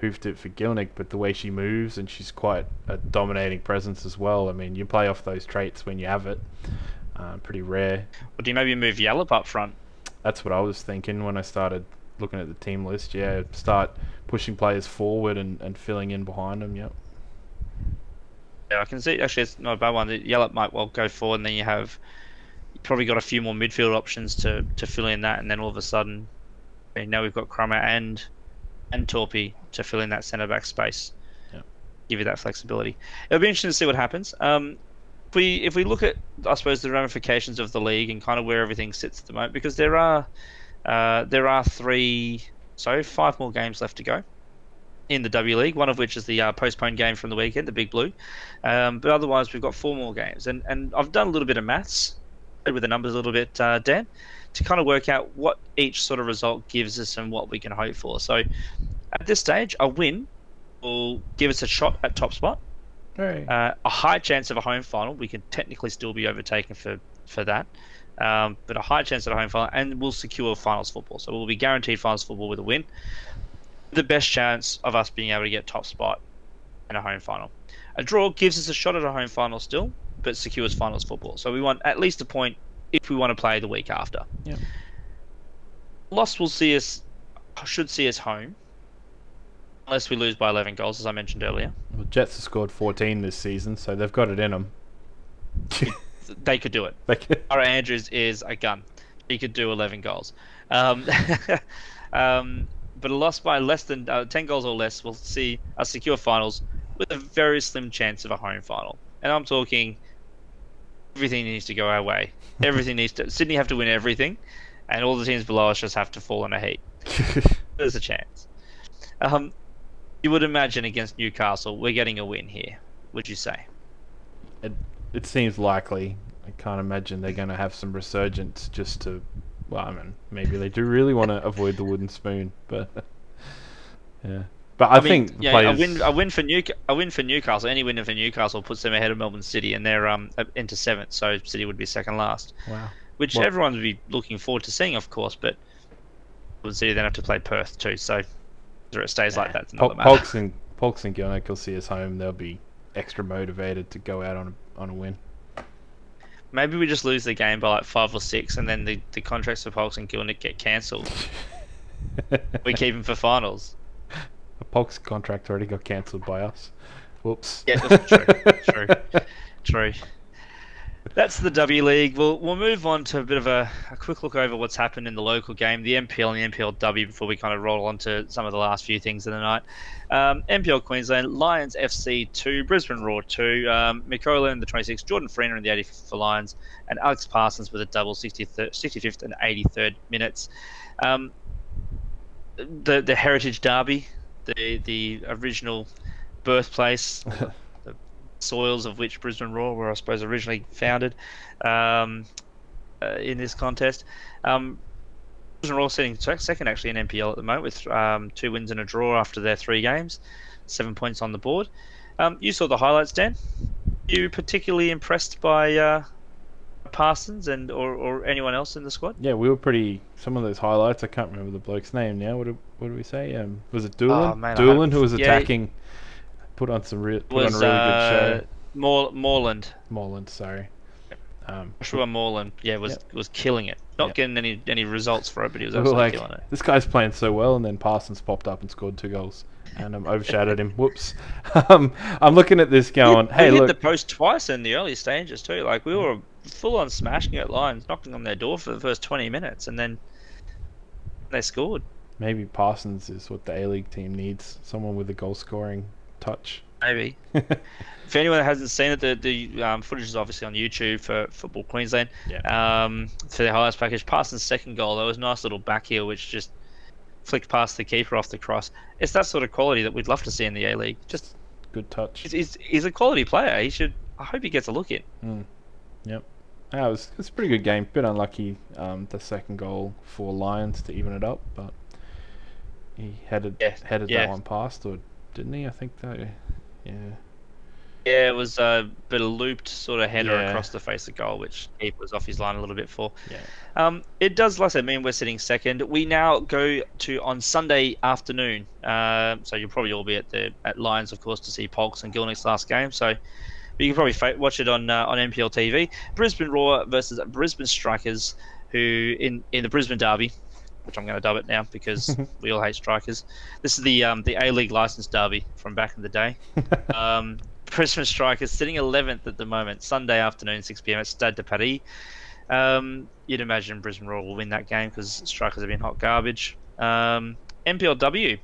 B: hoofed it for Gielnik, but the way she moves and she's quite a dominating presence as well. I mean, you play off those traits when you have it. Uh, pretty rare.
A: Or do you maybe move Yallop up front?
B: That's what I was thinking when I started looking at the team list. Yeah, start pushing players forward and, and filling in behind them. Yep.
A: Yeah, I can see. Actually, it's not a bad one. Yallop might well go forward, and then you have you probably got a few more midfield options to, to fill in that, and then all of a sudden, you know, we've got Crummer and and Torpy to fill in that centre back space.
B: Yep.
A: Give you that flexibility. It'll be interesting to see what happens. Um, if we if we look at I suppose the ramifications of the league and kind of where everything sits at the moment, because there are uh, there are three so five more games left to go in the W League, one of which is the uh, postponed game from the weekend, the Big Blue. Um, but otherwise, we've got four more games, and and I've done a little bit of maths with the numbers a little bit, uh, Dan, to kind of work out what each sort of result gives us and what we can hope for. So at this stage, a win will give us a shot at top spot.
B: Right.
A: Uh, a high chance of a home final. We can technically still be overtaken for for that um, but a high chance at a home final, and we'll secure finals football. So we'll be guaranteed finals football with a win. The best chance of us being able to get top spot in a home final. A draw gives us a shot at a home final still, but secures finals football. So we want at least a point if we want to play the week after.
B: Yeah.
A: Loss will see us, should see us home. unless we lose by 11 goals, as I mentioned earlier.
B: Well, Jets have scored 14 this season, so they've got it in them.
A: they could do it. Our Andrews is a gun. He could do 11 goals. Um, um, but a loss by less than uh, 10 goals or less will see us secure finals with a very slim chance of a home final. And I'm talking everything needs to go our way. Everything needs to. Sydney have to win everything, and all the teams below us just have to fall in a heap. There's a chance. Um, you would imagine against Newcastle, we're getting a win here. Would you say?
B: It, it seems likely. I can't imagine they're going to have some resurgence just to. Well, I mean, maybe they do really want to avoid the wooden spoon, but yeah. But I, I mean, think
A: yeah, players... a win, a win for New, a win for Newcastle, any win for Newcastle puts them ahead of Melbourne City, and they're um into seventh, so City would be second last.
B: Wow.
A: Which well, everyone would be looking forward to seeing, of course, but Melbourne City then have to play Perth too, so it stays yeah. like that, it's another
B: Pol- Polks and Polks and Gielnik will see us home. They'll be extra motivated to go out on a, on a win.
A: Maybe we just lose the game by like five or six, and then the, the contracts for Polks and Gielnik get cancelled. we keep them for finals.
B: Polk's contract already got cancelled by us. Whoops.
A: Yeah, that's true. true. True. That's the W League. We'll we'll move on to a bit of a, a, quick look over what's happened in the local game, the NPL and the NPLW, before we kind of roll on to some of the last few things of the night. Um, NPL Queensland, Lions FC 2, Brisbane Roar 2, um, Mikola in the 26th, Jordan Freener in the 85th for Lions, and Alex Parsons with a double 63rd, 65th and 83rd minutes. Um, the the Heritage Derby, the the original birthplace, the soils of which Brisbane Roar were, I suppose, originally founded um, uh, in this contest. Um, Brisbane Roar sitting second actually in NPL at the moment with um, two wins and a draw after their three games, seven points on the board. Um, you saw the highlights, Dan. You particularly impressed by uh, Parsons and or, or anyone else in the squad?
B: Yeah, we were pretty. Some of those highlights, I can't remember the bloke's name now. What what did we say? Um, was it Doolan? Oh, man, Doolan, who was attacking, yeah, put on some real, put was, on a really uh, good show.
A: Mor- Moreland.
B: Moreland, sorry.
A: Um, Joshua Moreland, yeah, was yep. was killing it. Not yep. getting any any results for it, but he was absolutely like, killing it.
B: This guy's playing so well, and then Parsons popped up and scored two goals and um, overshadowed him. Whoops. um, I'm looking at this going, hey,
A: we
B: look.
A: hit the post twice in the early stages too. Like we were full on smashing at lines, knocking on their door for the first 20 minutes, and then they scored.
B: Maybe Parsons is what the A League team needs someone with a goal scoring touch.
A: Maybe. if anyone that hasn't seen it, the, the um, footage is obviously on YouTube for Football Queensland. Yeah. Um, for the highlights package, Parsons' second goal, there was a nice little back heel which just flicked past the keeper off the cross. It's that sort of quality that we'd love to see in the A League. Just
B: good touch.
A: He's, he's, he's, a quality player. He should. I hope he gets a look in.
B: Mm. Yep. Yeah, it was, it was a pretty good game. Bit unlucky, um, the second goal for Lions to even it up, but he headed yeah, headed yeah. that one past, or didn't he? I think that. Yeah.
A: Yeah, it was a bit of looped sort of header yeah. across the face of goal, which he was off his line a little bit for.
B: Yeah.
A: Um, it does, like I said, mean, we're sitting second. We now go to on Sunday afternoon. Uh, so you'll probably all be at the at Lions, of course, to see Polks and Gielnik's last game. So but you can probably watch it on uh, on NPL TV. Brisbane Roar versus Brisbane Strikers, who in in the Brisbane Derby, which I'm going to dub it now because we all hate strikers. This is the um, the A League license derby from back in the day. um, Brisbane Strikers sitting 11th at the moment, Sunday afternoon, 6 p.m. at Stade de Paris. Um, you'd imagine Brisbane Roar will win that game because strikers have been hot garbage. Um, NPLW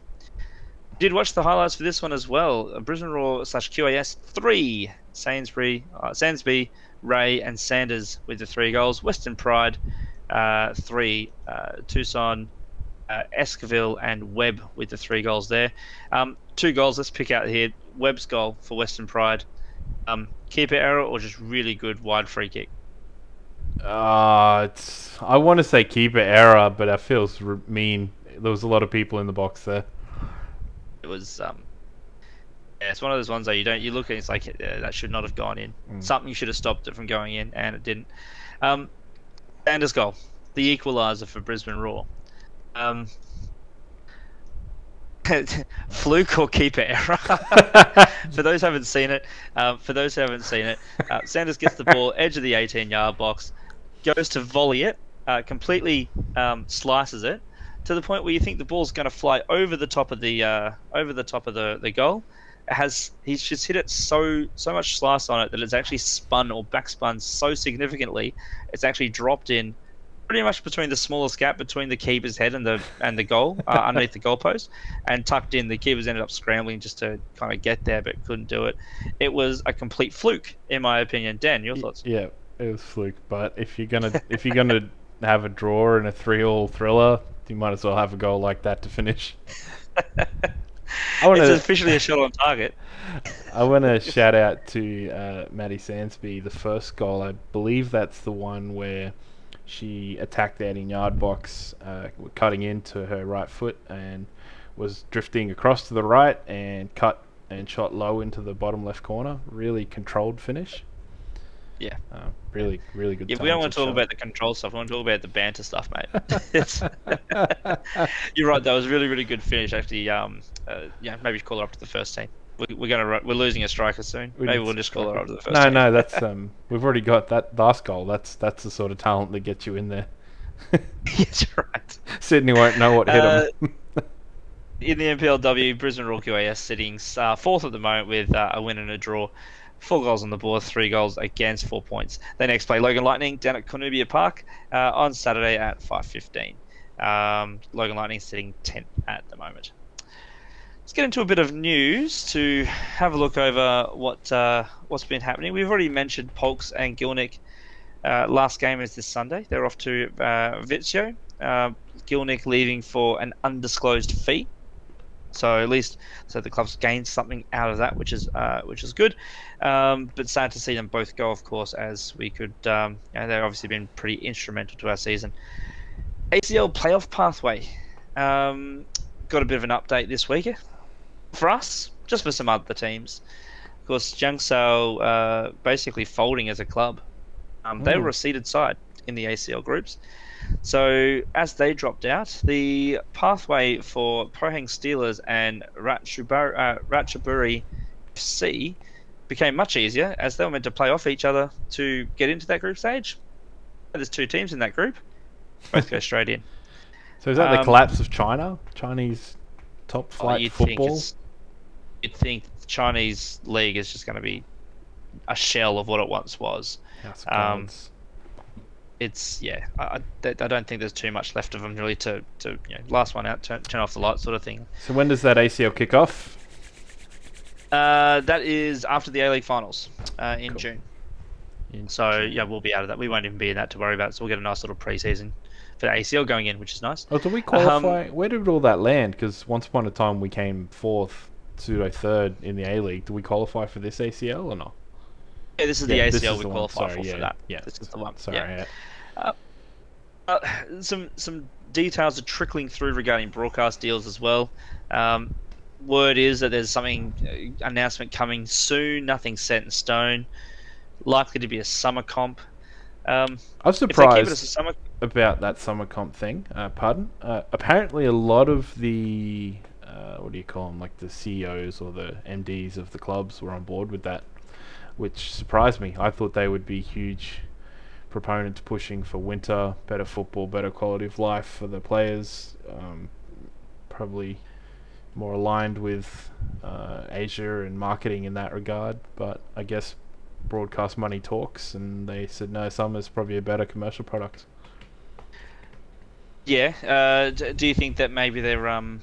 A: did watch the highlights for this one as well. Brisbane Roar slash QAS three Sainsbury, uh, Sansby, Ray, and Sanders with the three goals. Western Pride, uh, three. Uh, Tucson, uh, Esquivel, and Webb with the three goals there. Um, two goals. Let's pick out here. Webb's goal for Western Pride. Um, keeper error or just really good wide free kick.
B: Uh, it's, I want to say keeper error, but that feels mean. There was a lot of people in the box there.
A: It was um, yeah, it's one of those ones that you don't you look at it's like uh, that should not have gone in. Mm. Something should have stopped it from going in, and it didn't. Um, Sanders' goal, the equaliser for Brisbane Roar. Um, fluke or keeper error. for those who haven't seen it, um, for those who haven't seen it, uh, Sanders gets the ball edge of the 18-yard box, goes to volley it, uh, completely um, slices it, to the point where you think the ball's going to fly over the top of the uh, over the top of the, the goal. Has he's just hit it so so much slice on it that it's actually spun or backspun so significantly, it's actually dropped in pretty much between the smallest gap between the keeper's head and the and the goal uh, underneath the goalpost and tucked in. The keepers ended up scrambling just to kind of get there, but couldn't do it. It was a complete fluke, in my opinion. Dan, your thoughts?
B: Yeah, it was fluke. But if you're gonna if you're gonna have a draw and a three-all thriller, you might as well have a goal like that to finish.
A: I wanna, it's officially a shot on target.
B: I want to shout out to uh, Maddie Sansby. The first goal, I believe that's the one where she attacked the 18 yard box, uh, cutting into her right foot, and was drifting across to the right and cut and shot low into the bottom left corner. Really controlled finish.
A: Yeah.
B: Uh, really, really good.
A: Yeah, we don't want to talk shot. about the control stuff. We want to talk about the banter stuff, mate. You're right. That was really, really good finish. Actually, um, uh, yeah, maybe call her up to the first team. We're gonna we're losing a striker soon. We Maybe we'll just call her up to the first.
B: No,
A: team.
B: no, that's um, we've already got that last goal. That's that's the sort of talent that gets you in there.
A: Yes, right.
B: Sydney won't know what hit uh,
A: them. in the NPLW, Brisbane Roar QAS sitting uh, fourth at the moment with uh, a win and a draw. Four goals on the board, three goals against, four points. They next play Logan Lightning down at Cornubia Park uh, on Saturday at 5.15. Um, Logan Lightning sitting 10th at the moment. Let's get into a bit of news to have a look over what uh, what's been happening. We've already mentioned Polks and Gielnik. Uh, last game is this Sunday. They're off to uh, Vittsjö. Uh, Gielnik leaving for an undisclosed fee. So at least, so the club's gained something out of that, which is uh, which is good. Um, but sad to see them both go, of course, as we could. Um, you know, they've obviously been pretty instrumental to our season. ACL playoff pathway. Um, got a bit of an update this week for us, just for some other teams. Of course, Jiangsu uh, basically folding as a club. Um, They were a seeded side in the ACL groups. So as they dropped out, the pathway for Pohang Steelers and Ratchaburi, uh, Ratchaburi FC became much easier as they were meant to play off each other to get into that group stage. There's two teams in that group. Both go straight in.
B: So is that um, the collapse of China? Chinese top oh, flight oh, football? Think
A: you'd think the Chinese league is just going to be a shell of what it once was. Um, it's yeah, I, I, don't think there's too much left of them really to, to you know, last one out, turn, turn off the light sort of thing.
B: So when does that ACL kick off?
A: Uh, that is after the A League finals uh, in cool. June. In so June. yeah, we'll be out of that. We won't even be in that to worry about. So we'll get a nice little preseason for the ACL going in, which is nice.
B: Oh, did we qualify? Um, Where did all that land? Because once upon a time we came fourth pseudo third in the A League. Do we qualify for this ACL or not?
A: Yeah, this is yeah, the ACL we qualify for, yeah, for that.
B: Yeah,
A: this is the one.
B: Sorry. Yeah.
A: Uh, uh, some some details are trickling through regarding broadcast deals as well. Um, word is that there's something uh, announcement coming soon. Nothing set in stone. Likely to be a summer comp. Um,
B: I'm surprised summer... about that summer comp thing. Uh, pardon. Uh, apparently, a lot of the uh, what do you call them, like the CEOs or the MDs of the clubs were on board with that, which surprised me. I thought they would be huge proponents pushing for winter, better football, better quality of life for the players, um, probably more aligned with uh, Asia and marketing in that regard. But I guess broadcast money talks, and they said no, summer's probably a better commercial product.
A: Yeah. Uh, do you think that maybe they're um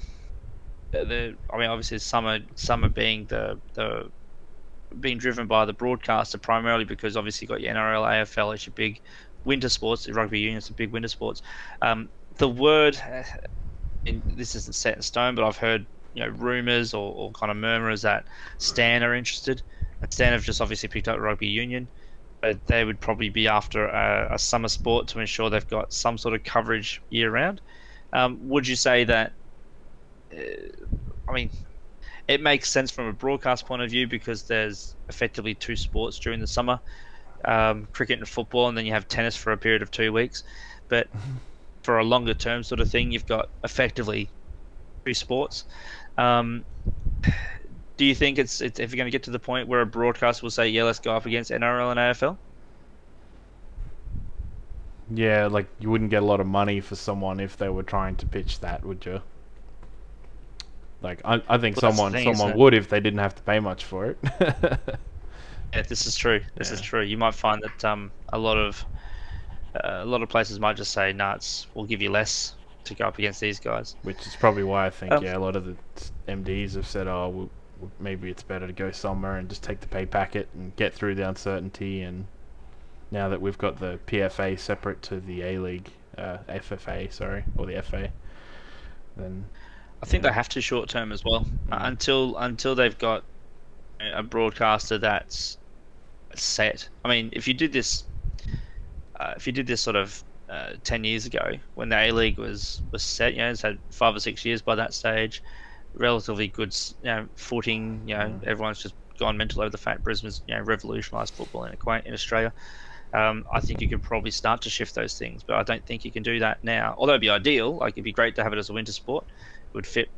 A: the I mean obviously summer summer being the the being driven by the broadcaster primarily because obviously you've got your NRL, AFL, it's your big winter sports. Rugby union, union's a big winter sports. Um, the word, and this isn't set in stone, but I've heard you know rumors or, or kind of murmurs that Stan are interested. Stan have just obviously picked up rugby union, but they would probably be after a, a summer sport to ensure they've got some sort of coverage year round. Um, would you say that I mean, it makes sense from a broadcast point of view because there's effectively two sports during the summer um, cricket and football, and then you have tennis for a period of two weeks. But mm-hmm. for a longer term sort of thing, you've got effectively two sports. Um, do you think it's, it's if you're going to get to the point where a broadcast will say, "Yeah, let's go up against NRL and AFL"?
B: Yeah, like you wouldn't get a lot of money for someone if they were trying to pitch that, would you? Like I, I think
A: Well,
B: someone
A: thing,
B: someone would if they didn't have to pay much for it.
A: Yeah, this is true. This is true. You might find that um, a lot of uh, a lot of places might just say, "Nah, it's, we'll give you less to go up against these guys."
B: Which is probably why I think
A: Um,
B: yeah, a lot of the MDs have said, oh, well, well, maybe it's better to go somewhere and just take the pay packet and get through the uncertainty. And now that we've got the PFA separate to the A League, uh, FFA, sorry, or the FA, then
A: I think they have to short term as well uh, until until they've got a broadcaster that's set. I mean, if you did this, uh, if you did this sort of uh, ten years ago when the A League was was set, you know, it's had five or six years by that stage, relatively good, you know, footing. You know,
B: Mm.
A: everyone's just gone mental over the fact Brisbane's you know revolutionised football in in Australia. Um, I think you could probably start to shift those things, but I don't think you can do that now. Although it'd be ideal, like it'd be great to have it as a winter sport. Would fit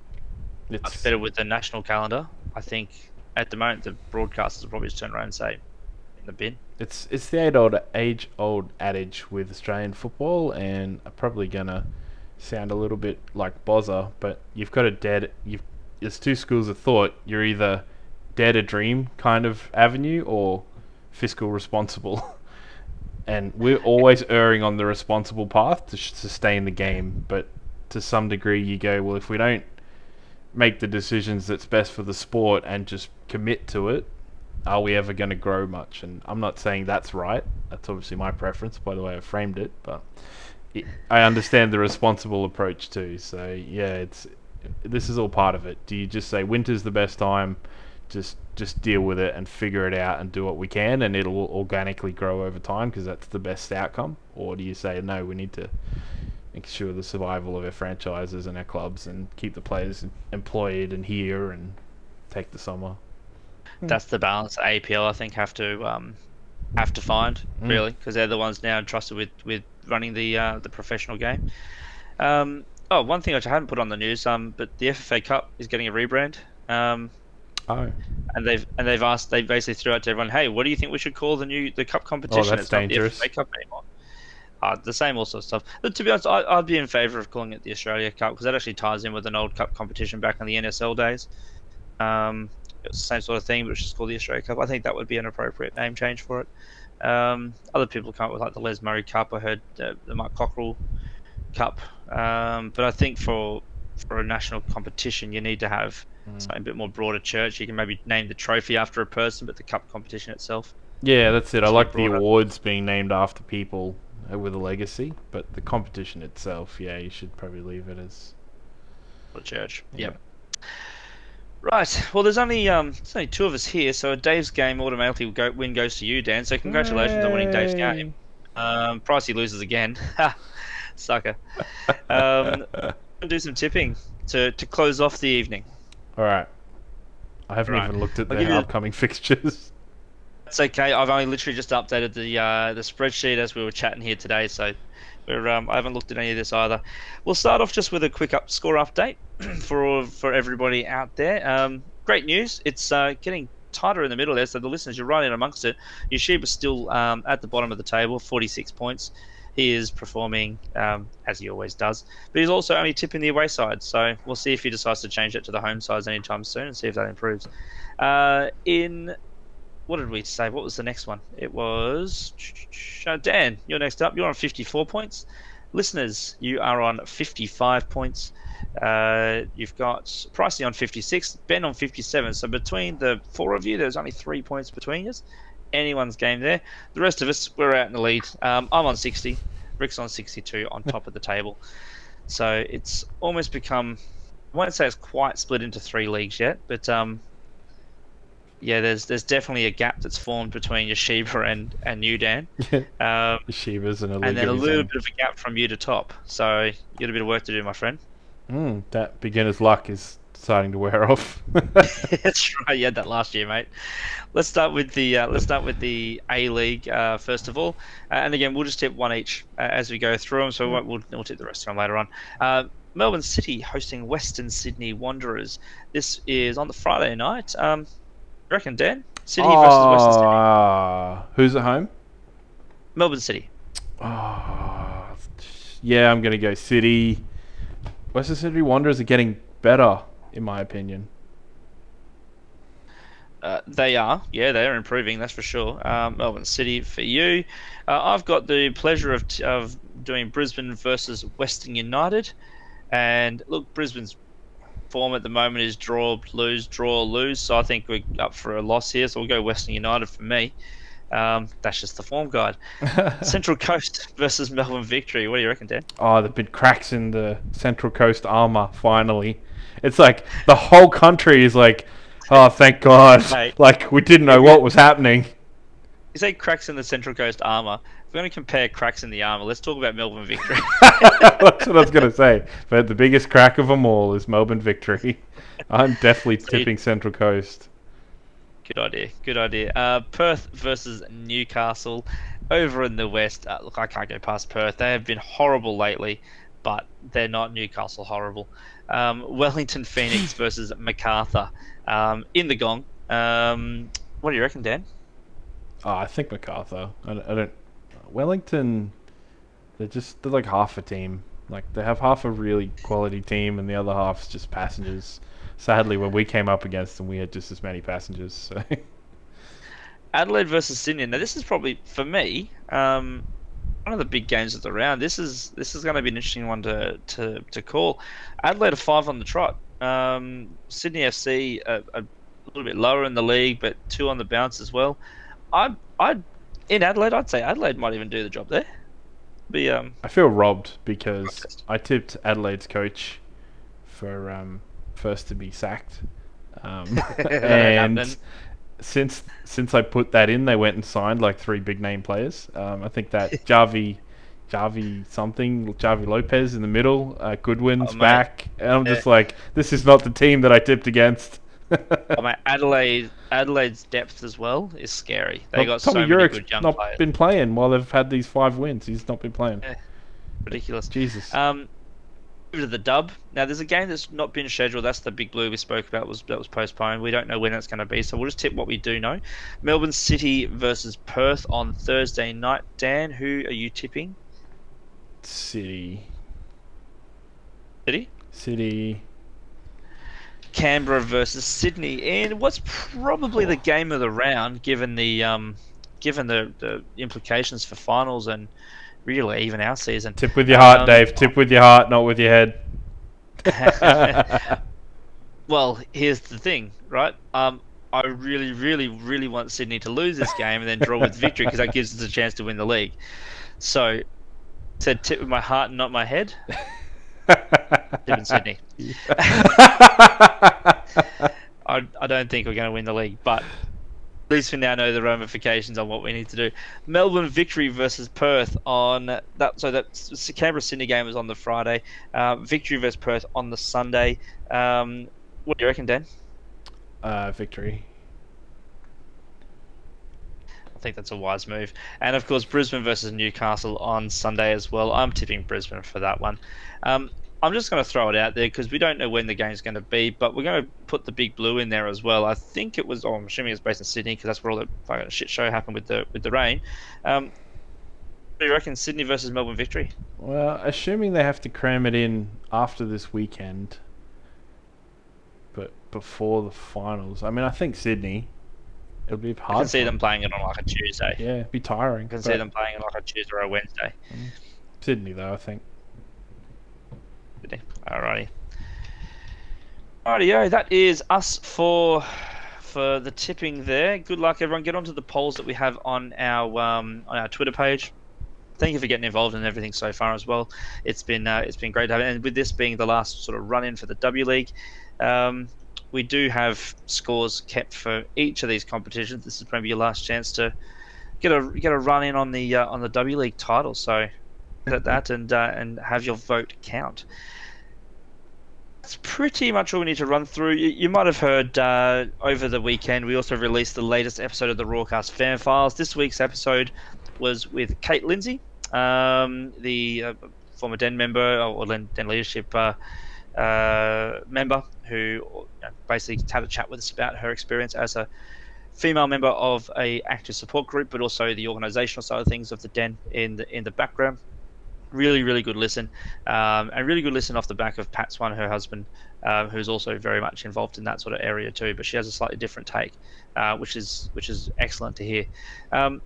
B: it's
A: much better with the national calendar. I think at the moment the broadcasters will probably just turn around and say, in the bin.
B: It's it's the age old age old adage with Australian football, and I'm probably gonna sound a little bit like Bozza, but you've got a dead. You've there's two schools of thought. You're either dead a dream kind of avenue or fiscal responsible, and we're always erring on the responsible path to sustain the game. But to some degree, you go well if we don't make the decisions that's best for the sport and just commit to it are we ever going to grow much? And I'm not saying that's right. That's obviously my preference by the way I framed it, but it, I understand the responsible approach too. So yeah, it's this is all part of it. Do you just say winter's the best time? Just just deal with it and figure it out and do what we can, and it'll organically grow over time because that's the best outcome. Or do you say no? We need to ensure the survival of our franchises and our clubs and keep the players employed and here and take the summer.
A: That's the balance APL I think have to um, have to find
B: Mm.
A: really because they're the ones now entrusted with with running the uh, the professional game. Um, oh, one thing which I haven't put on the news, um, but the FFA Cup is getting a rebrand. Um,
B: Oh,
A: and they've and they've asked they basically threw out to everyone, hey, what do you think we should call the new the cup competition?
B: Oh, that's
A: it's not
B: dangerous.
A: the FFA Cup anymore. Uh, the same all sorts of stuff. But to be honest, I, I'd be in favour of calling it the Australia Cup because that actually ties in with an old cup competition back in the NSL days. Um, it's the same sort of thing, but it's just called the Australia Cup. I think that would be an appropriate name change for it. Um, other people come up with like the Les Murray Cup. I heard uh, the Mark Cockrell Cup, um, but I think for for a national competition, you need to have
B: Mm.
A: something a bit more broader church. You can maybe name the trophy after a person, but the cup competition itself.
B: Yeah, that's it. I
A: It's
B: like
A: like
B: the awards being named after people with a legacy, but the competition itself, yeah, you should probably leave it as.
A: the church.
B: Yeah.
A: Yep. Right. Well, there's only um, there's only two of us here, so a Dave's game automatically will go, win goes to you, Dan. So congratulations on winning Dave's game. Um, Pricey loses again. Sucker. Um, do some tipping to, to close off the evening.
B: All right. I haven't
A: Right.
B: even looked at the upcoming fixtures.
A: It's okay. I've only literally just updated the uh, the spreadsheet as we were chatting here today, so um, I haven't looked at any of this either. We'll start off just with a quick up score update for for everybody out there. Um, great news! It's uh, getting tighter in the middle there, so the listeners, you're right in amongst it. Yoshiba's still um, at the bottom of the table, 46 points. He is performing um, as he always does, but he's also only tipping the away side. So we'll see if he decides to change it to the home sides anytime soon and see if that improves. Uh, in what did we say? What was the next one? It was uh, Dan. You're next up. You're on 54 points. Listeners, you are on 55 points. Uh, you've got Pricey on 56, Ben on 57. So between the four of you, there's only three points between us. Anyone's game there. The rest of us, we're out in the lead. Um, I'm on 60. Rick's on 62 on top of the table. So it's almost become. I won't say it's quite split into three leagues yet, but um, yeah, there's there's definitely a gap that's formed between Yoshiba and and you, Dan. Um,
B: Shiva's in a
A: and then a little bit of a gap from you to top. So you got a bit of work to do, my friend.
B: Mm, that beginner's luck is starting to wear off.
A: That's right. You had that last year, mate. Let's start with the uh, let's start with the A League uh, first of all, uh, and again we'll just tip one each uh, as we go through them. So we won't, we'll, we'll tip the rest of them later on. Uh, Melbourne City hosting Western Sydney Wanderers. This is on the Friday night. Um, you reckon Dan? City versus Western Sydney.
B: Ah, who's at home?
A: Melbourne City.
B: Oh, yeah, I'm gonna go City. Western Sydney Wanderers are getting better, in my opinion.
A: Uh, they are, yeah, they are improving. That's for sure. Um, Melbourne City for you. Uh, I've got the pleasure of, t- of doing Brisbane versus Western United, and look, Brisbane's form at the moment is draw, lose, draw, lose. So I think we're up for a loss here. So we'll go Western United for me. Um, that's just the form guide. Central Coast versus Melbourne Victory. What do you reckon, Dan?
B: Oh, the big cracks in the Central Coast armor. Finally, it's like the whole country is like, oh, thank God!
A: Mate.
B: like we didn't know what was happening.
A: You say cracks in the Central Coast armor. We're going to compare cracks in the armor, let's talk about Melbourne Victory.
B: That's what I was gonna say. But the biggest crack of them all is Melbourne victory. I'm definitely tipping Central Coast.
A: Good idea. Good idea. Uh, Perth versus Newcastle over in the west. Uh, look, I can't go past Perth. They have been horrible lately, but they're not Newcastle horrible. Um, Wellington Phoenix versus Macarthur um, in the Gong. Um, what do you reckon, Dan?
B: Oh, I think Macarthur. I, I don't. Wellington, they're just they're like half a team. Like they have half a really quality team, and the other half's just passengers. Sadly, when we came up against them, we had just as many passengers. So
A: Adelaide versus Sydney. Now, this is probably for me um, one of the big games of the round. This is this is going to be an interesting one to to, to call. Adelaide five on the trot. Um, Sydney FC a, a little bit lower in the league, but two on the bounce as well. I I in Adelaide, I'd say Adelaide might even do the job there. Be um
B: I feel robbed because I tipped Adelaide's coach for um, first to be sacked, um, and since since I put that in, they went and signed like three big name players. Um, I think that Javi, Javi something, Javi Lopez in the middle, uh, Goodwin's
A: Oh,
B: back, and I'm
A: Yeah.
B: just like, this is not the team that I tipped against.
A: I mean, Adelaide Adelaide's depth as well is scary. They
B: Well,
A: got
B: Tommy
A: so many good young
B: not
A: players.
B: been playing while they've had these five wins. He's not been playing.
A: Yeah. Ridiculous.
B: Jesus.
A: Um, to the dub. Now, there's a game that's not been scheduled. That's the big blue we spoke about. Was that was postponed. We don't know when that's going to be, so we'll just tip what we do know. Melbourne City versus Perth on Thursday night. Dan, who are you tipping?
B: City,
A: City.
B: City.
A: Canberra versus Sydney, and what's probably the game of the round, given the um, given the, the implications for finals and really even our season.
B: Tip with your heart,
A: Um,
B: Dave. Tip with your heart, not with your head.
A: Well, here's the thing, right? Um, I really, really, really want Sydney to lose this game and then draw with victory because that gives us a chance to win the league. So, said tip with my heart and not my head. Tip in Sydney. I, I don't think we're going to win the league, but at least we now know the ramifications on what we need to do. Melbourne victory versus Perth on that. So that Canberra Sydney game was on the Friday. Uh, victory versus Perth on the Sunday. Um, what do you reckon, Dan?
B: uh, victory.
A: I think that's a wise move. And of course, Brisbane versus Newcastle on Sunday as well. I'm tipping Brisbane for that one. Um, I'm just going to throw it out there because we don't know when the game's going to be, but we're going to put the big blue in there as well. I think it was. Oh, I'm assuming it's based in Sydney because that's where all the fucking shit show happened with the with the rain. Um, what do you reckon? Sydney versus Melbourne victory.
B: Well, assuming they have to cram it in after this weekend, but before the finals. I mean, I think Sydney. It'll be hard.
A: I can see them playing it on like a Tuesday.
B: Yeah, it'd be tiring.
A: I can see them playing it like a Tuesday or a Wednesday.
B: Sydney, though, I think.
A: Alrighty. Rightio, that is us for for the tipping there. Good luck, everyone. Get onto the polls that we have on our um, on our Twitter page. Thank you for getting involved in everything so far as well. It's been uh, it's been great to have. And with this being the last sort of run in for the W League, um, we do have scores kept for each of these competitions. This is maybe your last chance to get a get a run in on the uh, on the W League title. So at that and uh, and have your vote count that's pretty much all we need to run through. You, you might have heard uh, over the weekend we also released the latest episode of the Roarcast Fan Files. This week's episode was with Kate Lindsay, um, the uh, former Den member or Den leadership uh, uh, member, who basically had a chat with us about her experience as a female member of a active support group, but also the organisational side of things of the den in the in the background. Really, really good listen, um, and really good listen off the back of Pat's one, her husband, uh, who's also very much involved in that sort of area too. But she has a slightly different take, uh, which is which is excellent to hear. Um,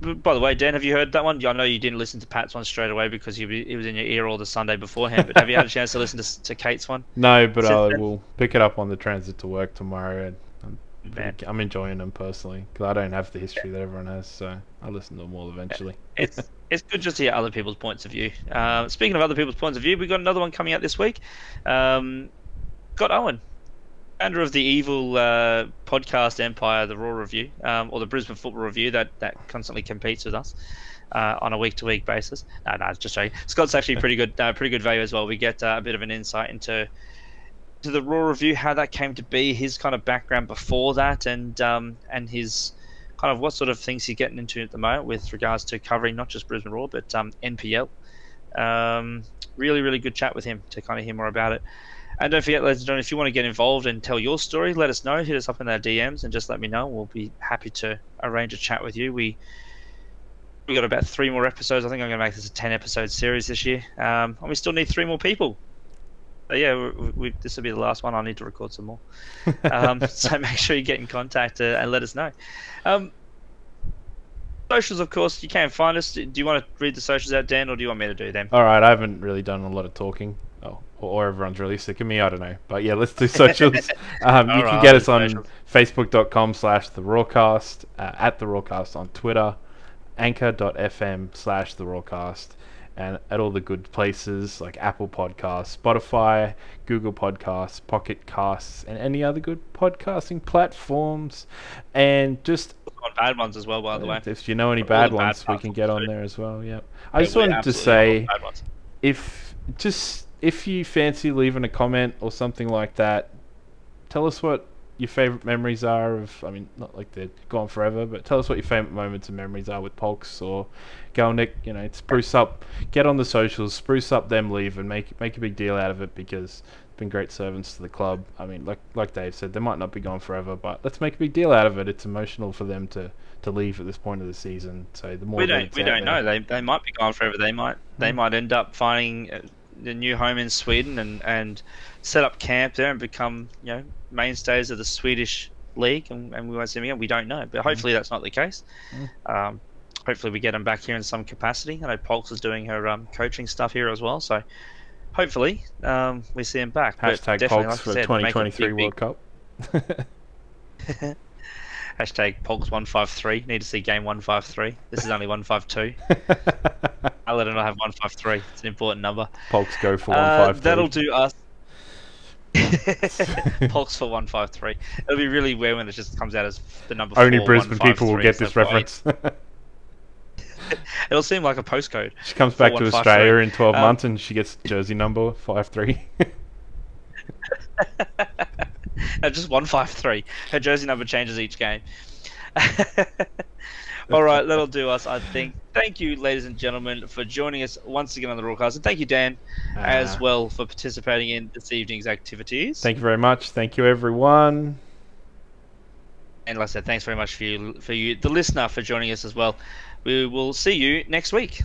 A: by the way, Dan, have you heard that one? I know you didn't listen to Pat's one straight away because he, he was in your ear all the Sunday beforehand. But have you had a chance to listen to, to Kate's one?
B: No, but I will pick it up on the transit to work tomorrow. And I'm,
A: Man.
B: I'm enjoying them personally because I don't have the history that everyone has, so I'll listen to them all eventually.
A: It's it's good just to hear other people's points of view. Uh, speaking of other people's points of view, we've got another one coming out this week. Um, Scott Owen, founder of the evil uh, podcast empire, the Roar Review, um, or the Brisbane Football Review, that that constantly competes with us uh, on a week-to-week basis. No, no, just joking. Scott's actually pretty good, uh, pretty good value as well. We get uh, a bit of an insight into to the Roar Review, how that came to be, his kind of background before that, and um, and his kind of what sort of things he's getting into at the moment with regards to covering not just Brisbane Roar but um, NPL. Um, really, really good chat with him to kind of hear more about it. And don't forget, ladies and gentlemen, if you want to get involved and tell your story, let us know. Hit us up in our DMs and just let me know. We'll be happy to arrange a chat with you. We we got about three more episodes. I think I'm going to make this a ten episode series this year, um, and we still need three more people. But yeah, we, we, this will be the last one. I need to record some more. Um, so make sure you get in contact uh, and let us know. Um, socials, of course, you can find us. Do you want to read the socials out, Dan, or do you want me to do them?
B: All right, I haven't really done a lot of talking. Oh, or everyone's really sick of me. I don't know, but yeah, let's do socials. um, you
A: All
B: can get us on facebook.com slash the roarcast, uh, at the roarcast on Twitter, anchor.fm slash the roarcast, and at all the good places like Apple Podcasts, Spotify, Google Podcasts, Pocket Casts, and any other good podcasting platforms. And just
A: On bad ones as well, by the way.
B: if you know any bad
A: the bad
B: ones, we can get on
A: too.
B: there as well. Yep. I
A: Yeah,
B: just wanted to
A: absolutely love all
B: say
A: ones.
B: if just if you fancy leaving a comment or something like that, tell us what your favorite memories are of. I mean, not like they're gone forever, but tell us what your favorite moments and memories are with Polks or Gielnik. You know, spruce up, get on the socials, spruce up them leave, and make make a big deal out of it because they've been great servants to the club. I mean, like like Dave said, they might not be gone forever, but let's make a big deal out of it. It's emotional for them to to leave at this point of the season. So the more
A: we don't we don't
B: there-
A: know. They they might be gone forever. They might they
B: Hmm.
A: might end up finding a, a new home in Sweden and and set up camp there and become you know mainstays of the Swedish league and, and we won't see them again. We don't know, but hopefully that's not the case.
B: Hmm.
A: Um, hopefully we get them back here in some capacity. I know Polks is doing her um, coaching stuff here as well, so hopefully um, we see him back.
B: Hashtag Polks
A: like I
B: for
A: said,
B: 2023
A: big,
B: World
A: big-
B: Cup.
A: Hashtag Polks153. Need to see game 153. This is only 152. I'll let it not have 153. It's an important number.
B: Polks go for
A: Uh,
B: 153.
A: that'll do us. Polks for 153. It'll be really weird when it just comes out as the number
B: Only
A: four,
B: Brisbane people will get this reference.
A: It'll seem like a postcode.
B: she comes back to Australia in 12
A: Um,
B: months and she gets jersey number 53.
A: no, just 153. Her jersey number changes each game. All right, that'll do us, I think. Thank you, ladies and gentlemen, for joining us once again on the Roarcast. And thank you, Dan, as
B: Uh,
A: well, for participating in this evening's activities.
B: Thank you very much. Thank you, everyone.
A: and like I said, thanks very much for you, for you, the listener, for joining us as well. We will see you next week.